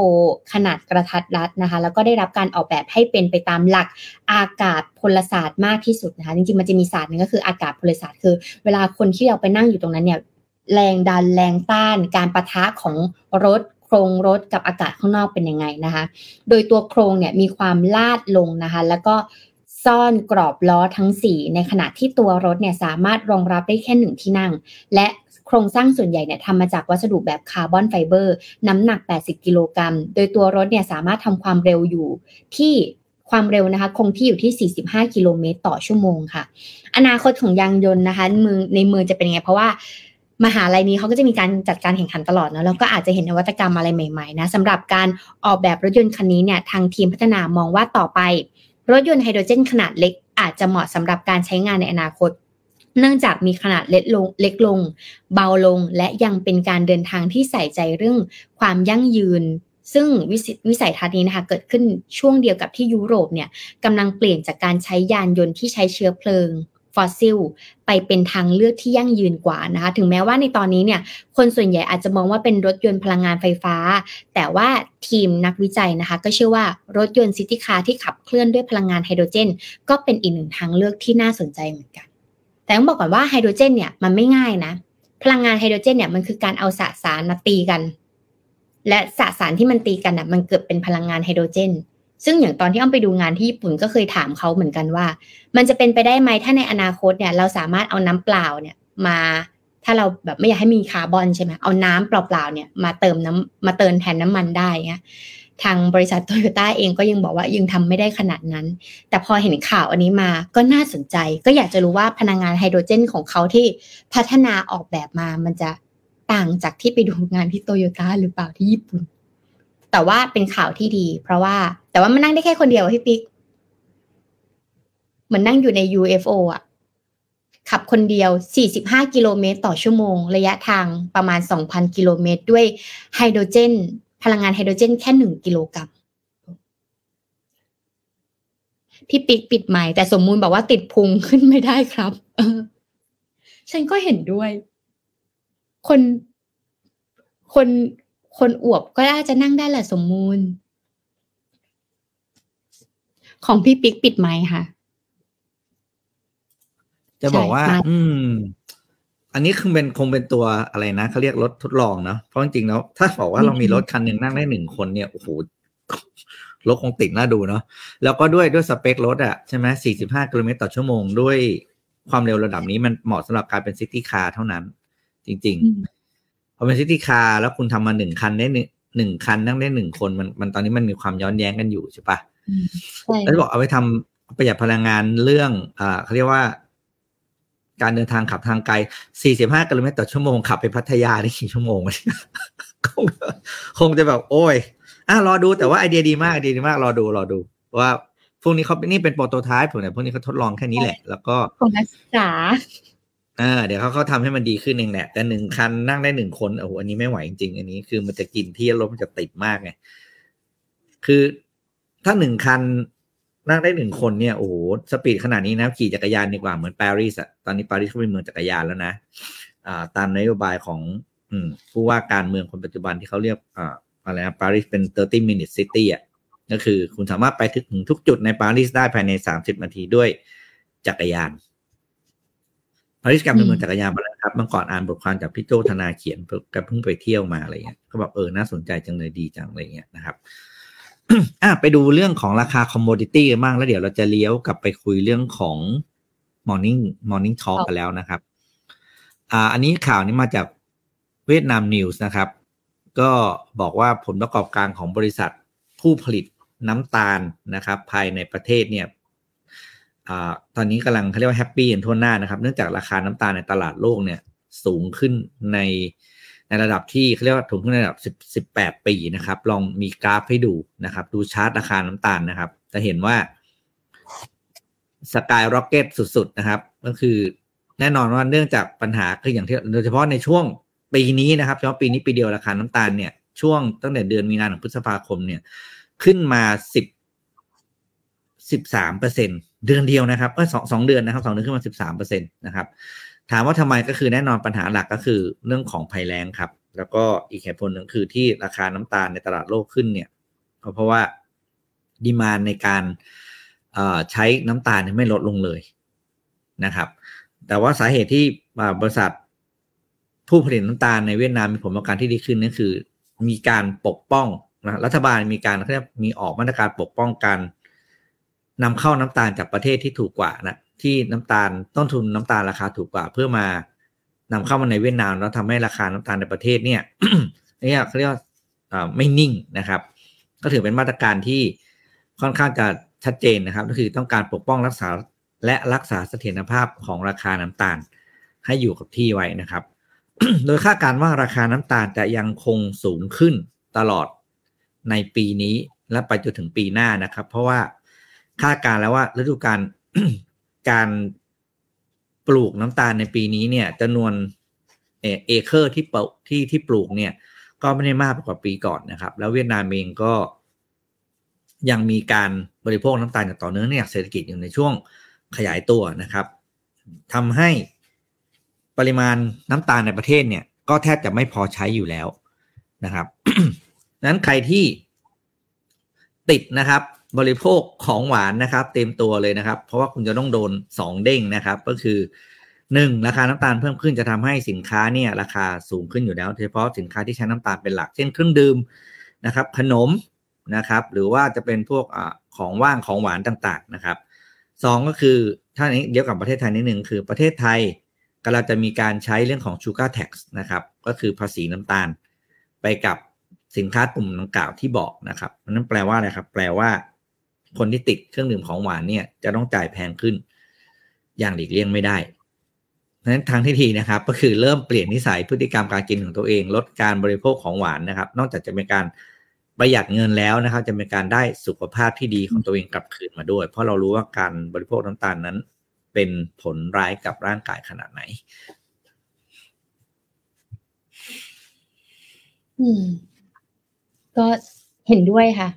ขนาดกระทัดรัดนะคะแล้วก็ได้รับการออกแบบให้เป็นไปตามหลักอากาศพลศาสตร์มากที่สุดนะคะจริงๆมันจะมีศาสตร์หนึ่งก็คืออากาศพลศาสตร์คือ เวลาคนที่เราไปนั่งอยู่ตรงนั้นเนี่ยแรงดันแรงต้าน การปะทะของรถโครงรถกับอากาศข้างนอกเป็นยังไงนะคะ โดยตัวโครงเนี่ยมีความลาดลงนะคะ แล้วก็ซ่อนกรอบล้อทั้ง 4 ในขณะที่ตัวรถเนี่ยสามารถรองรับได้แค่หนึ่งที่นั่ง และ โครงสร้างส่วนใหญ่เนี่ยทำมาจากวัสดุแบบคาร์บอนไฟเบอร์น้ำหนัก 80 กิโลกรัม โดยตัวรถเนี่ยสามารถทำความเร็วอยู่ที่ความเร็วนะคะคงที่อยู่ที่ 45 กิโลเมตรต่อชั่วโมงค่ะ อนาคตของยางยนต์นะคะมือในมือจะเป็นยังไง เพราะว่ามหาลัยนี้เขาก็จะมีการจัดการแข่งขันตลอดเนาะแล้วก็อาจจะเห็นนวัตกรรมอะไรใหม่ๆนะสำหรับการออกแบบรถยนต์คันนี้เนี่ยทางทีมพัฒนามองว่าต่อไป รถยนต์ไฮโดรเจนขนาดเล็กอาจจะเหมาะสำหรับการใช้งานในอนาคต เนื่องจากมีขนาดเล็กลงเล็กลง เบาลงและยังเป็นการเดินทางที่ใส่ใจเรื่องความยั่งยืน ซึ่งวิสัยทัศน์นี้นะคะเกิดขึ้นช่วงเดียวกับที่ยุโรปเนี่ยกำลังเปลี่ยนจากการใช้ยานยนต์ที่ใช้เชื้อเพลิงฟอสซิลไปเป็นทางเลือกที่ยั่งยืนกว่านะคะถึงแม้ว่าในตอนนี้เนี่ยคนส่วนใหญ่อาจจะมองว่าเป็นรถยนต์พลังงานไฟฟ้า แต่ว่าทีมนักวิจัยนะคะก็เชื่อว่ารถยนต์ city car ที่ขับเคลื่อนด้วยพลังงานไฮโดรเจน ก็เป็นอีกหนึ่งทางเลือกที่น่าสนใจเหมือนกัน แต่ต้องบอกก่อนว่าไฮโดรเจนเนี่ยมันไม่ง่ายนะ พลังงานไฮโดรเจนเนี่ยมันคือการเอาสสารมาตีกัน และสสารที่มันตีกันอะมันเกิดเป็นพลังงานไฮโดรเจน ซึ่งอย่างตอนที่อ้อมไปดูงานที่ญี่ปุ่นก็เคยถามเขาเหมือนกันว่า มันจะเป็นไปได้ไหมถ้าในอนาคตเนี่ยเราสามารถเอาน้ำเปล่าเนี่ยมา ถ้าเราแบบไม่อยากให้มีคาร์บอนใช่ไหมเอาน้ำเปล่าๆเนี่ยมาเติมน้ำมาเติมแทนน้ำมันได้เงี้ย ทางบริษัทโตโยต้าเองก็ยังบอกว่ายังทำไม่ได้ขนาดนั้น แต่พอเห็นข่าวอันนี้มาก็น่าสนใจ ก็อยากจะรู้ว่าพลังงานไฮโดรเจนของเขาที่พัฒนาออกแบบมามันจะต่างจากที่ไปดูงานที่โตโยต้าหรือเปล่าที่ญี่ปุ่น แต่ว่าเป็นข่าวที่ดี เพราะว่า แต่ว่ามันนั่งได้แค่คนเดียวพี่ปิ๊กเหมือนนั่งอยู่ใน UFO อะ ขับคนเดียว 45 กิโลเมตรต่อชั่วโมง ระยะทางประมาณ 2,000 กิโลเมตร ด้วยไฮโดรเจน พลังงานไฮโดรเจนแค่หนึ่งกิโลกรัมพี่ปิ๊กปิดใหม่แต่สมมูลบอกว่าติดพุงขึ้นไม่ได้ครับฉันก็เห็นด้วย คน คน คนอวบก็น่าจะนั่งได้แหละสมมูล ของพี่ปิ๊กปิดไมค์ค่ะ จะบอกว่า อืม อันนี้คือเป็นคงเป็นตัวอะไรนะเขาเรียกรถทดลองเนาะเพราะจริงๆแล้วถ้าบอกว่าเรามีรถคันหนึ่งนั่งได้หนึ่งคนเนี่ยโอ้โหรถคงติดน่าดูเนาะแล้วก็ด้วยด้วยสเปครถอะใช่ไหมสี่สิบห้ากิโลเมตรต่อชั่วโมงด้วยความเร็วระดับนี้มันเหมาะสำหรับการเป็น city car เท่านั้น จริงๆพอเป็น city car แล้วคุณทำมาหนึ่งคันได้หนึ่งหนึ่งคันนั่งได้หนึ่งคนมันมันตอนนี้มันมีความย้อนแย้งกันอยู่ใช่ปะแล้วบอกเอาไปทำประหยัดพลังงานเรื่องอ่าเขาเรียกว่า การเดินทางขับทางไกล 45กิโลเมตรต่อชั่วโมงขับไปพัทยาได้กี่ชั่วโมงคงคงจะแบบ โอ้ยอะรอดูแต่ว่าไอเดียดีมากไอเดียดีมากรอดูรอดูว่าพวกนี้เขานี่เป็นโปรโตไทป์ผมเนี่ยพวกนี้เขาทดลองแค่นี้แหละ แล้วก็ของนักศึกษาอ่าเดี๋ยวเขาเขาทำให้มันดีขึ้นเองแหละ แต่หนึ่งคันนั่งได้หนึ่งคนโอ้โหอันนี้ไม่ไหวจริงๆ อันนี้คือมันจะกินที่รถมันจะติดมากไงคือถ้าหนึ่งคัน นั่งได้หนึ่งคนเนี่ยโอ้โหสปีดขนาดนี้นะขี่จักรยานดีกว่าเหมือนปารีสอะตอนนี้ปารีสเขาเป็นเมืองจักรยานแล้วนะอ่าตามนโยบายของอืมผู้ว่าการเมืองคนปัจจุบันที่เขาเรียกอ่าอะไรนะปารีสเป็น 30 minute city อะก็คือคุณสามารถไปถึงทุกจุดในปารีสได้ภายใน 30 นาทีด้วยจักรยานปารีสกลายเป็นเมืองจักรยานไปแล้วครับเมื่อก่อนอ่านบทความจากพี่โจธนาเขียนกับเพิ่งไปเที่ยวมาอะไรเงี้ยก็แบบเออน่าสนใจจังเลยดีจังอะไรเงี้ยนะครับ อะไปดูเรื่องของราคาคอมมดิตี้กันบ้างแล้วเดี๋ยวเราจะเลี้ยวกลับไปคุยเรื่องของ Morning Morning Talk กันแล้วนะครับ อ่า อันนี้ข่าวนี้มาจากเวียดนามนิวส์นะครับ ก็บอกว่าผลประกอบการของบริษัทผู้ผลิตน้ำตาลนะครับ ภายในประเทศเนี่ยอตอนนี้กำลังเขาเรียกว่าแฮปปี้กันทั่วหน้านะครับ เนื่องจากราคาน้ำตาลในตลาดโลกเนี่ยสูงขึ้นใน ในระดับที่เขาเรียกว่าถูงขึ้นในระดับสิบสิบแปดปีนะครับ ลองมีกราฟให้ดูนะครับ ดูชาร์ตราคาน้ำตาลนะครับ จะเห็นว่าskyrocket สุดๆนะครับ ก็คือแน่นอนว่าเนื่องจากปัญหาคืออย่างที่โดยเฉพาะในช่วงปีนี้นะครับเฉพาะปีนี้ปีเดียวราคาน้ำตาลเนี่ยช่วงตั้งแต่เดือนมีนาถึงพฤษภาคมเนี่ยขึ้นมาสิบสิบสามเปอร์เซ็นต์เดือนเดียวนะครับเออสองสองเดือนนะครับสองเดือนขึ้นมาสิบสามเปอร์เซ็นต์นะครับ ถามว่าทำไมก็คือแน่นอนปัญหาหลักก็คือเรื่องของภัยแล้งครับ แล้วก็อีกเหตุผลหนึ่งคือที่ราคาน้ำตาลในตลาดโลกขึ้นเนี่ยเพราะว่าดีมานในการใช้น้ำตาลไม่ลดลงเลยนะครับ แต่ว่าสาเหตุที่บริษัทผู้ผลิตน้ำตาลในเวียดนามมีผลประกอบการที่ดีขึ้นนั่นคือ มีการปกป้องนะรัฐบาลมีการเขาเรียกมีออกมาตรการปกป้องการนำเข้าน้ำตาลจากประเทศที่ถูกกว่านะ ที่น้ำตาลต้นทุนน้ำตาลราคาถูกกว่า เพื่อมานำเข้ามาในเวียดนามแล้วทำให้ราคาน้ำตาลในประเทศเนี่ยเนี่ยเขาเรียกว่าไม่นิ่งนะครับ ก็ถือเป็นมาตรการที่ค่อนข้างจะชัดเจนนะครับ ก็คือต้องการปกป้องรักษาและรักษาเสถียรภาพของราคาน้ำตาล ให้อยู่กับที่ไว้นะครับ โดยคาดการว่าราคาน้ำตาลจะยังคงสูงขึ้นตลอดในปีนี้และไปจนถึงปีหน้านะครับ เพราะว่าคาดการแล้วว่าฤดูการ การปลูกน้ำตาลในปีนี้เนี่ยจำนวนเอเคอร์ที่ปลูกที่ที่ปลูกเนี่ย ก็ไม่ได้มากกว่าปีก่อนนะครับ แล้วเวียดนามเองก็ ยังมีการบริโภคน้ำตาลอย่างต่อเนื่องเนี่ยเศรษฐกิจอยู่ในช่วงขยายตัวนะครับทำให้ปริมาณน้ำตาลในประเทศเนี่ย ก็แทบจะไม่พอใช้อยู่แล้วนะครับนั้นใครที่ติดนะครับ บริโภคของหวานนะครับ เต็มตัวเลยนะครับ เพราะว่าคุณจะต้องโดนสองเด้งนะครับ ก็คือหนึ่งราคาน้ำตาลเพิ่มขึ้นจะทำให้สินค้าเนี่ยราคาสูงขึ้นอยู่แล้วโดยเฉพาะสินค้าที่ใช้น้ำตาลเป็นหลัก เช่นเครื่องดื่มนะครับ ขนมนะครับ หรือว่าจะเป็นพวกอของว่างของหวานต่างๆนะครับสองก็คือถ้านี้เดียวกับประเทศไทยนิดหนึ่งคือประเทศไทยกำลังจะมีการใช้เรื่องของ sugar tax นะครับ ก็คือภาษีน้ำตาล ไปกับสินค้ากลุ่มดังกล่าวที่บอกนะครับนั่นแปลว่าอะไรครับ แปลว่า คนที่ติดเครื่องดื่มของหวานเนี่ยจะต้องจ่ายแพงขึ้น อย่างหลีกเลี่ยงไม่ได้เพราะฉะนั้นทางที่ดีนะครับ ก็คือเริ่มเปลี่ยนนิสัยพฤติกรรมการกินของตัวเอง ลดการบริโภคของหวานนะครับ นอกจากจะเป็นการประหยัดเงินแล้วนะครับ จะเป็นการได้สุขภาพที่ดีของตัวเองกลับคืนมาด้วย เพราะเรารู้ว่าการบริโภคน้ำตาลนั้น เป็นผลร้ายกับร่างกายขนาดไหน อืม ก็เห็นด้วยค่ะ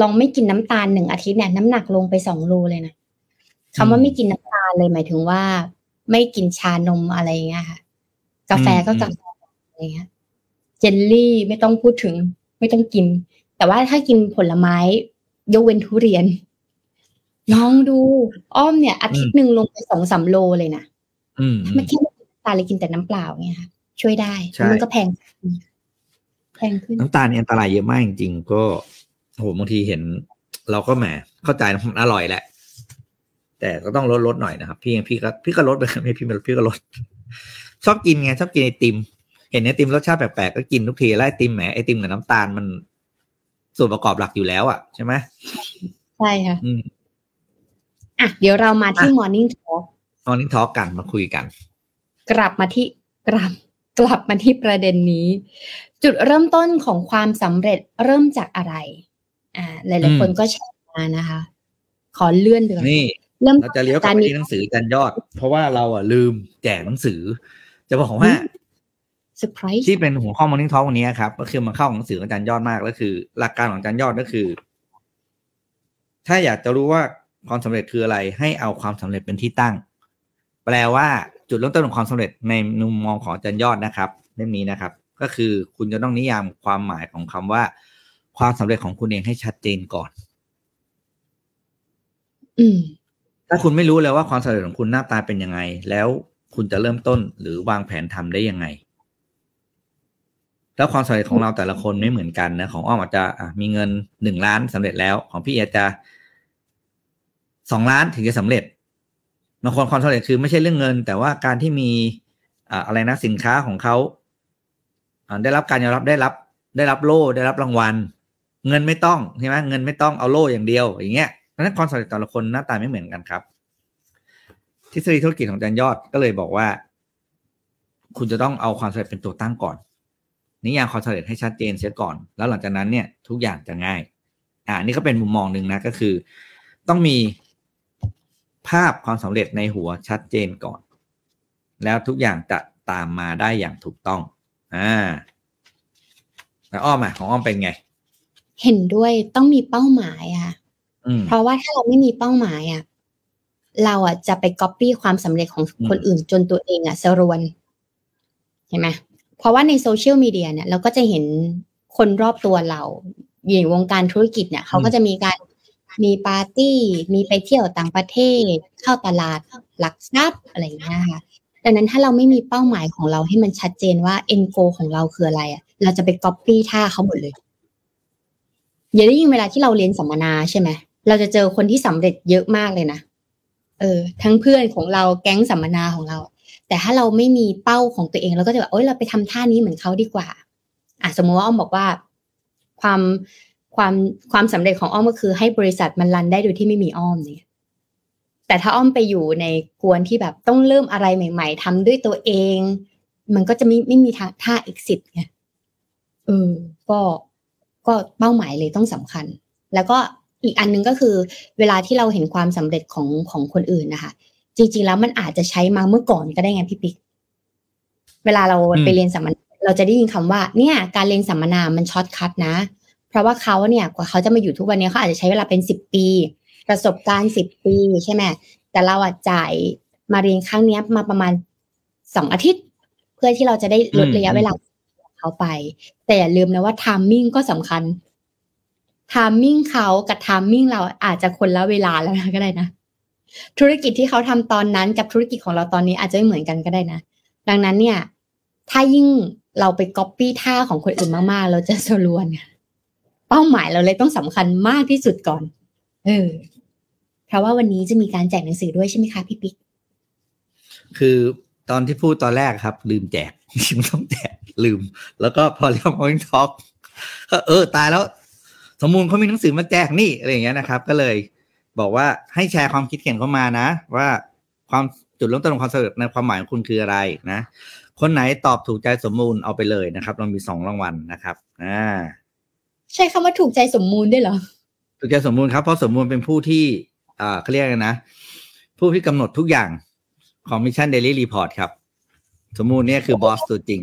ลองไม่กินน้ำตาลหนึ่งอาทิตย์เนี่ยน้ำหนักลงไปสองโลเลยนะคำว่าไม่กินน้ำตาลเลยหมายถึงว่า ไม่กินชานมอะไรเงี้ยค่ะ กาแฟก็กาแฟอะไรเงี้ยเจลลี่ไม่ต้องพูดถึง ไม่ต้องกิน แต่ว่าถ้ากินผลไม้ยกเว้นทุเรียนลองดู อ้อมเนี่ย อาทิตย์หนึ่งลงไปสองสามโลเลยนะอืมไม่แค่ไม่กินน้ำตาลเลยกินแต่น้ำเปล่าเนี่ยค่ะ ช่วยได้ใช่มันก็แพงแพงขึ้นน้ำตาลเนี่ยอันตรายเยอะมากจริงๆก็ โอ้โหบางทีเห็น เราก็แหมเข้าใจนะมันอร่อยแหละ แต่ก็ต้องลดลดหน่อยนะครับ พี่พี่ก็พี่ก็ลดไปไม่พี่พี่ก็ลด ชอบกินไงชอบกินไอติม เห็นไอติมรสชาติแปลกๆก็กินทุกทีแล้วไอติมแหมไอติมกับน้ำตาลมันส่วนประกอบหลักอยู่แล้วอะใช่ไหมใช่ค่ะอืมอะ เดี๋ยวเรามาที่อะ Morning Talk ตอนนี้ทอกันมาคุยกัน กลับมาที่กลับกลับมาที่ประเด็นนี้ จุดเริ่มต้นของความสำเร็จเริ่มจากอะไร อ่าหลายๆคนก็แชร์มานะคะ ขอเลื่อนเดือนนี่เริ่มเราจะเลี้ยวกลับการไปนี้ที่หนังสือจันยอด เพราะว่าเราอะลืมแจกหนังสือ จะบอกว่าเซอร์ไพรส์ที่เป็นหัวข้อ Morning Talk วันนี้ครับ ก็คือมันเข้าของหนังสือของอาจารย์ยอดมากก็คือ หลักการของอาจารย์ยอดก็คือ ถ้าอยากจะรู้ว่าความสำเร็จคืออะไร ให้เอาความสำเร็จเป็นที่ตั้ง แปลว่าจุดเริ่มต้นของความสำเร็จในมุมมองของอาจารย์ยอดนะครับเล่มนี้นะครับ ก็คือคุณจะต้องนิยามความหมายของคำว่า ความสำเร็จของคุณเองให้ชัดเจนก่อน อืมถ้าคุณไม่รู้เลยว่าความสำเร็จของคุณหน้าตาเป็นยังไง แล้วคุณจะเริ่มต้นหรือวางแผนทำได้ยังไง แล้วความสำเร็จของเราแต่ละคนไม่เหมือนกันนะ ของอ้อมอาจจะอะมีเงินหนึ่งล้านสำเร็จแล้ว ของพี่อาจจะสองล้านถึงจะสำเร็จบางคนความสำเร็จคือไม่ใช่เรื่องเงิน แต่ว่าการที่มีอ่าอะไรนะสินค้าของเขาอ่าได้รับการยอมรับได้รับได้รับโล่ได้รับรางวัล เงินไม่ต้องใช่ไหมเงินไม่ต้องเอาโล่อย่างเดียวอย่างเงี้ยเพราะฉะนั้นความสำเร็จแต่ละคนหน้าตาไม่เหมือนกันครับ ทฤษฎีธุรกิจของอาจารย์ยอดก็เลยบอกว่า คุณจะต้องเอาความสำเร็จเป็นตัวตั้งก่อน นิยามความสำเร็จให้ชัดเจนเสียก่อน แล้วหลังจากนั้นเนี่ย ทุกอย่างจะง่าย อ่านี่ก็เป็นมุมมองหนึ่งนะก็คือ ต้องมีภาพความสำเร็จในหัวชัดเจนก่อน แล้วทุกอย่างจะตามมาได้อย่างถูกต้องอ่าแล้วอ้อมอะของอ้อมเป็นไง เห็นด้วยต้องมีเป้าหมายอะอืมเพราะว่าถ้าเราไม่มีเป้าหมายอะเราอะจะไปก๊อปปี้ความสำเร็จของอืมคนอื่นจนตัวเองอะสรวน เห็นไหมเพราะว่าในโซเชียลมีเดียเนี่ยเราก็จะเห็นคนรอบตัวเราอย่างวงการธุรกิจเนี่ยเขาก็จะมีการมีปาร์ตี้ มีไปเที่ยวต่างประเทศ เข้าตลาดหลักทรัพย์อะไรอย่างเงี้ยค่ะดังนั้นถ้าเราไม่มีเป้าหมายของเราให้มันชัดเจนว่า end goal ของเราคืออะไรอะเราจะไปก๊อปปี้ท่าเขาหมดเลย อย่างได้ยินเวลาที่เราเรียนสัมมนาใช่ไหมเราจะเจอคนที่สำเร็จเยอะมากเลยนะเออ ทั้งเพื่อนของเราแก๊งสัมมนาของเรา แต่ถ้าเราไม่มีเป้าของตัวเองเราก็จะแบบโอ๊ยเราไปทำท่านี้เหมือนเขาดีกว่าอะสมมติว่าอ้อมบอกว่าความความความสำเร็จของอ้อมก็คือให้บริษัทมันรันได้โดยที่ไม่มีอ้อมเนี่ยแต่ถ้าอ้อมไปอยู่ในกวนที่แบบต้องเริ่มอะไรใหม่ ๆทำด้วยตัวเอง มันก็จะไม่ไม่มีทางท่า exit ไงเออก็ ก็เป้าหมายเลยต้องสำคัญ แล้วก็อีกอันหนึ่งก็คือเวลาที่เราเห็นความสำเร็จของของคนอื่นนะคะ จริง ๆ แล้วมันอาจจะใช้มาเมื่อก่อนก็ได้ไงพี่ปิ๊กเวลาเราอืมไปเรียนสัมมนาเราจะได้ยินคำว่า เนี่ย การเรียนสัมมนามัน shortcut นะ เพราะว่าเขาเนี่ยกว่าเขาจะมาอยู่ทุกวันนี้เขาอาจจะใช้เวลาเป็นสิบปี ประสบการณ์สิบปีใช่ไหมแต่เราอะจ่ายมาเรียนครั้งเนี้ยมาประมาณสองอาทิตย์ เพื่อที่เราจะได้ลดอืมระยะเวลาของ เขาไป แต่อย่าลืมนะว่า timing ก็สำคัญ timing เขากับ timing เราอาจจะคนละเวลาแล้วนะก็ได้นะ ธุรกิจที่เขาทำตอนนั้นกับธุรกิจของเราตอนนี้อาจจะไม่เหมือนกันก็ได้นะ ดังนั้นเนี่ย ถ้ายิ่งเราไปก๊อปปี้ท่าของคนอื่นมากๆ เราจะรวนเป้าหมายเราเลยต้องสำคัญมากที่สุดก่อน เออ เพราะว่าวันนี้จะมีการแจกหนังสือด้วยใช่ไหมคะพี่ปิ๊กคือตอนที่พูดตอนแรกครับ ลืมแจกจริงๆต้องแจก ลืม แล้วก็พอเรียกมอร์นิ่งทอล์กเออตายแล้ว สมมูลเขามีหนังสือมาแจกนี่อะไรอย่างเงี้ยนะครับ ก็เลยบอกว่าให้แชร์ความคิดเห็นเข้ามานะ ว่าความจุดเริ่มต้นของความสำเร็จในความหมายของคุณคืออะไรนะ คนไหนตอบถูกใจสมมูลเอาไปเลยนะครับ เรามีสองรางวัลนะครับอ่าใช้คำว่าถูกใจสมมูลด้วยเหรอถูกใจสมมูลครับเพราะสมมูลเป็นผู้ที่อ่าเขาเรียกอะไรนะ ผู้ที่กำหนดทุกอย่างของ Mission Daily Report ครับ สมมูลเนี่ยคือบอสตัวจริง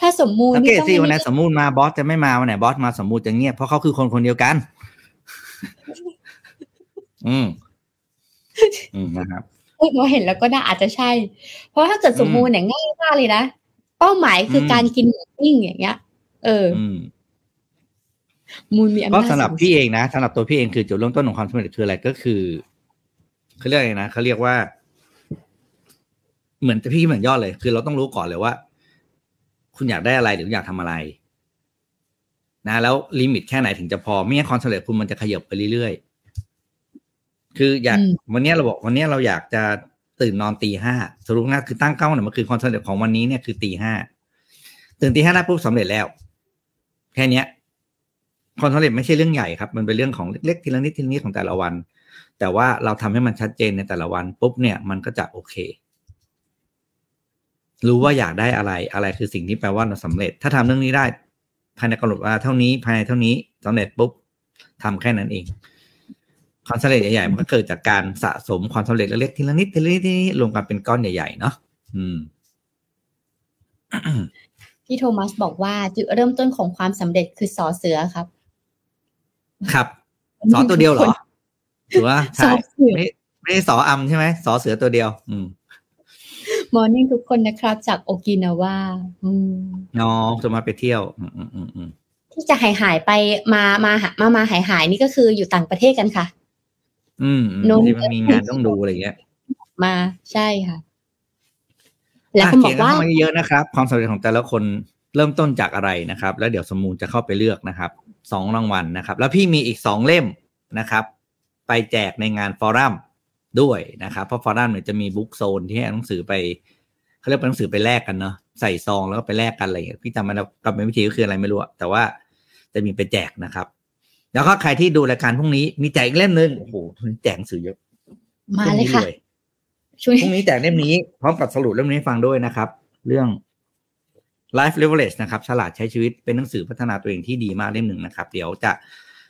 ถ้าสมมูลสังนี่เกตต้องสิวันไหนสมมูลมาบอสจะไม่มาวันไหนบอสมาสมมูลจะเงียบเพราะเขาคือคนคนเดียวกัน อืมอืมนะครับเอ้ยเราเห็นแล้วก็น่าอาจจะใช่ เพราะถ้าเกิดสมมูลเนี่ยง่ายมากเลยนะเป้าหมายคืออมการกินหมูปิ้งอย่างเงี้ย เอออืมมูลมีอำก็นาจสำหรับสูงพี่เองนะสำหรับตัวพี่เองคือจุดเริ่มต้นของความสำเร็จคืออะไรก็คือเขาเรียกอะไรนะเขาเรียกว่า เหมือนพี่เหมือนยอดเลย คือเราต้องรู้ก่อนเลยว่า คุณอยากได้อะไรหรืออยากทำอะไร นะแล้วลิมิตแค่ไหนถึงจะพอไม่งั้นความสำเร็จคุณมันจะขยับไปเรื่อยๆคืออยากอืมวันเนี้ยเราบอกวันเนี้ยเราอยากจะตื่นนอนตีห้าสรุปนะคือตั้งเก้าเนี่ยมันคือความสำเร็จของวันนี้เนี่ยคือตีห้าตื่นตีห้าได้ปุ๊บสำเร็จแล้ว แค่เนี้ยความสำเร็จไม่ใช่เรื่องใหญ่ครับ มันเป็นเรื่องของเล็กๆทีละนิดทีละนิดของแต่ละวัน แต่ว่าเราทำให้มันชัดเจนในแต่ละวันปุ๊บเนี่ยมันก็จะโอเค รู้ว่าอยากได้อะไรอะไรคือสิ่งที่แปลว่าเราสำเร็จ ถ้าทำเรื่องนี้ได้ ภายในกำหนดเวลาเท่านี้ภายในเท่านี้สำเร็จปุ๊บทำแค่นั้นเองความสำเร็จใหญ่ๆมันก็เกิดจากการสะสมความสำเร็จเล็กๆทีละนิดทีละนิดทีละนิดรวมกันเป็นก้อนใหญ่ๆเนาะอืมพี่โทมัสบอกว่าจุดเริ่มต้นของความสำเร็จคือสอเสือครับ ครับสอตัวเดียวเหรอถือว่าสอใช่เสือไม่ไม่ได้สออำใช่ไหมสอเสือตัวเดียว อืม มอร์นิ่งทุกคนนะครับ จากโอกินาวาอืมน้องจะมาไปเที่ยวอืมอืมอืมอืมที่จะหายหายๆไปมามาหามามาหายหายๆนี่ก็คืออยู่ต่างประเทศกันค่ะ อืมอืมโน้นที่มันมีงานต้องดูอะไรอย่างเงี้ย มาใช่ค่ะ แล้วอะคุณบเขีอยกนว่าเข้ามาเยอะๆนะครับ ความสำเร็จของแต่ละคนเริ่มต้นจากอะไรนะครับ แล้วเดี๋ยวสมูลจะเข้าไปเลือกนะครับสองรางวัลนะครับ แล้วพี่มีอีกสองเล่มนะครับ ไปแจกในงานฟอรัม ด้วยนะครับ เพราะฟอรัมเนี่ยจะมีบุ๊กโซนที่ให้เอาหนังสือไปเขาเรียกเป็นหนังสือไปแลกกันเนาะใส่ซองแล้วก็ไปแลกกันอะไรอย่างเงี้ยพี่จำไม่ได้กรรมวิธีก็คืออะไรไม่รู้อะแต่ว่าจะมีไปแจกนะครับ แล้วก็ใครที่ดูรายการพรุ่งนี้มีแจกอีกเล่มหนึ่งโอ้โหแจกหนังสือเยอะมาพรุ่งเลยนี้ค่ะรวยช่วยพรุ่งนี้แจกเล่มนี้พร้อมกับสรุปเล่มนี้ให้ฟังด้วยนะครับ เรื่อง life leverage นะครับฉลาดใช้ชีวิตเป็นหนังสือพัฒนาตัวเองที่ดีมากเล่มหนึ่งนะครับ เดี๋ยวจะ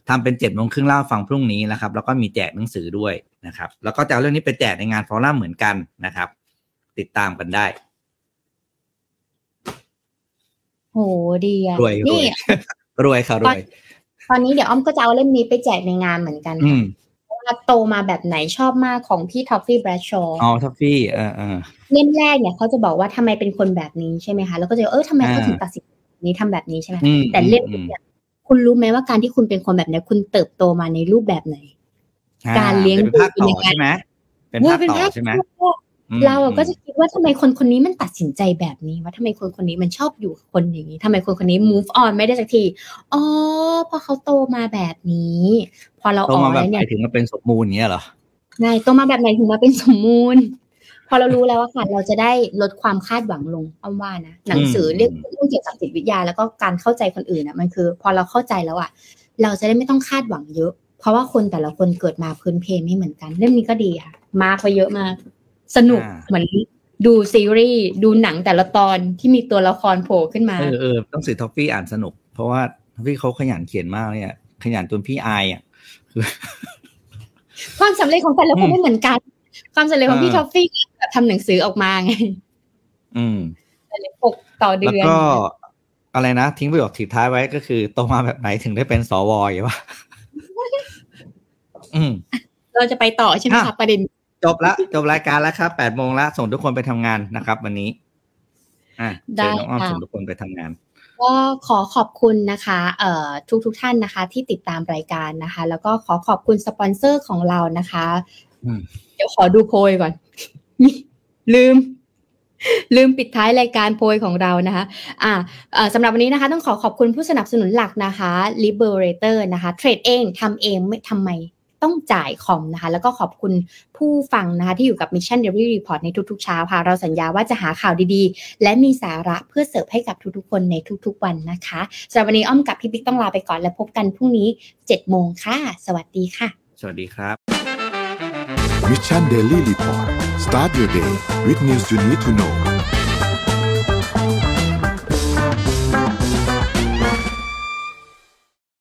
ทำเป็นเจ็ดโมงครึ่งเล่าให้ฟังพรุ่งนี้นะครับ แล้วก็มีแจกหนังสือด้วย นะครับ แล้วก็จะเอาเรื่องนี้ไปแจกในงานฟอรัมเหมือนกันนะครับ ติดตามกันได้โหดีอะรวยรวยนี่รวยค่ะรวยตอนนี้เดี๋ยวอ้อมก็จะเอาเล่มนี้ไปแจกในงานเหมือนกันอืมว่าโตมาแบบไหนชอบมากของพี่ท็อฟฟี่แบรดชอว์อ๋อทัฟฟี่เออเออเล่มแรกเนี่ยเขาจะบอกว่าทำไมเป็นคนแบบนี้ใช่ไหมคะแล้วก็จะเออทำไมเขาอ่าถึงตัดสินใจแบบนี้ทำแบบนี้ใช่ไหมอืมแต่เล่มอืมเนี่ยคุณรู้ไหมว่าการที่คุณเป็นคนแบบเนี้ยคุณเติบโตมาในรูปแบบไหนอ่ การเลี้ยงเป็นภาคต่ดูอเป็นยังไงใช่ไหมเป็นภาคต่อใช่ไหมอืมเราอะก็จะคิดว่าทำไมคนคนนี้มันตัดสินใจแบบนี้ว่าทำไมคนคนนี้มันชอบอยู่กับคนอย่างนี้ทำไมคนคนนี้ move on ไม่ได้สักทีอ๋อเพราะเขาโตมาแบบนี้ พอเราโตอ๋อมาแบบแล้วไหเนี่ยนถึงมาเป็นสมมูลอย่างเงี้ยเหรอไงโตมาแบบไหนถึงมาเป็นสมมูลพอเรารู้แล้วว่าค่ะเราจะได้ลดความคาดหวังลงอ้อมว่านะหนังสือเรื่องเรื่องเกี่ยวกับจิตวิทยา แล้วก็การเข้าใจคนอื่นอะมันคือ พอเราเข้าใจแล้วอะเราจะได้ไม่ต้องคาดหวังเยอะ เพราะว่าคนแต่ละคนเกิดมาพื้นเพไม่เหมือนกันเรื่องนี้ก็ดีค่ะ มาร์กไว้เยอะมาก สนุกอ่าเหมือนดูซีรีส์ดูหนังแต่ละตอนที่มีตัวละครโผล่ขึ้นมาเออเออต้องสื่อท็อฟฟี่อ่านสนุก เพราะว่าท็อฟฟี่เขาขยันเขียนมากเนี่ย ขยันจนพี่อายอะคือความสำเร็จของแต่ละคนอืมไม่เหมือนกัน ความสำเร็จของพี่อ่าท็อฟฟี่แบบทำหนังสือออกมาไง อืมปกต่อเดืแล้วอนก็อะไรนะทิ้งประโยคทิ้งท้ายไว้ก็คือโตมาแบบไหนถึงได้เป็นสวอย่างวะอืม เราจะไปต่อใช่ไหมอะคะประเด็น จบละจบรายการแล้วครับแปดโมงแล้วส่งทุกคนไปทำงานนะครับ วันนี้อะเชิญน้องอ้อมส่งทุกคนไปทำงานก็ขอขอบคุณนะคะเอ่อทุกทุกๆท่านนะคะ ที่ติดตามรายการนะคะ แล้วก็ขอขอบคุณสปอนเซอร์ของเรานะคะอืมเดี๋ยวขอดูโพยก่อน ลืม ลืมปิดท้ายรายการโพยของเรานะคะ อ่าเอ่อสำหรับวันนี้นะคะ ต้องขอขอบคุณผู้สนับสนุนหลักนะคะ Liberator นะคะ เทรดเองทำเองไม่ทำไม ต้องจ่ายคอมนะคะ แล้วก็ขอบคุณผู้ฟังนะคะ ที่อยู่กับ Mission Daily Report ในทุกๆเช้าค่ะ เราสัญญาว่าจะหาข่าวดีๆ และมีสาระเพื่อเสิร์ฟให้กับทุกๆคนในทุกๆวันนะคะสำหรับวันนี้อ้อมกับพี่ปิ๊กต้องลาไปก่อนและพบกันพรุ่งนี้7โมงค่ะ สวัสดีค่ะ สวัสดีครับ Mission Daily Report start your day with news you need to know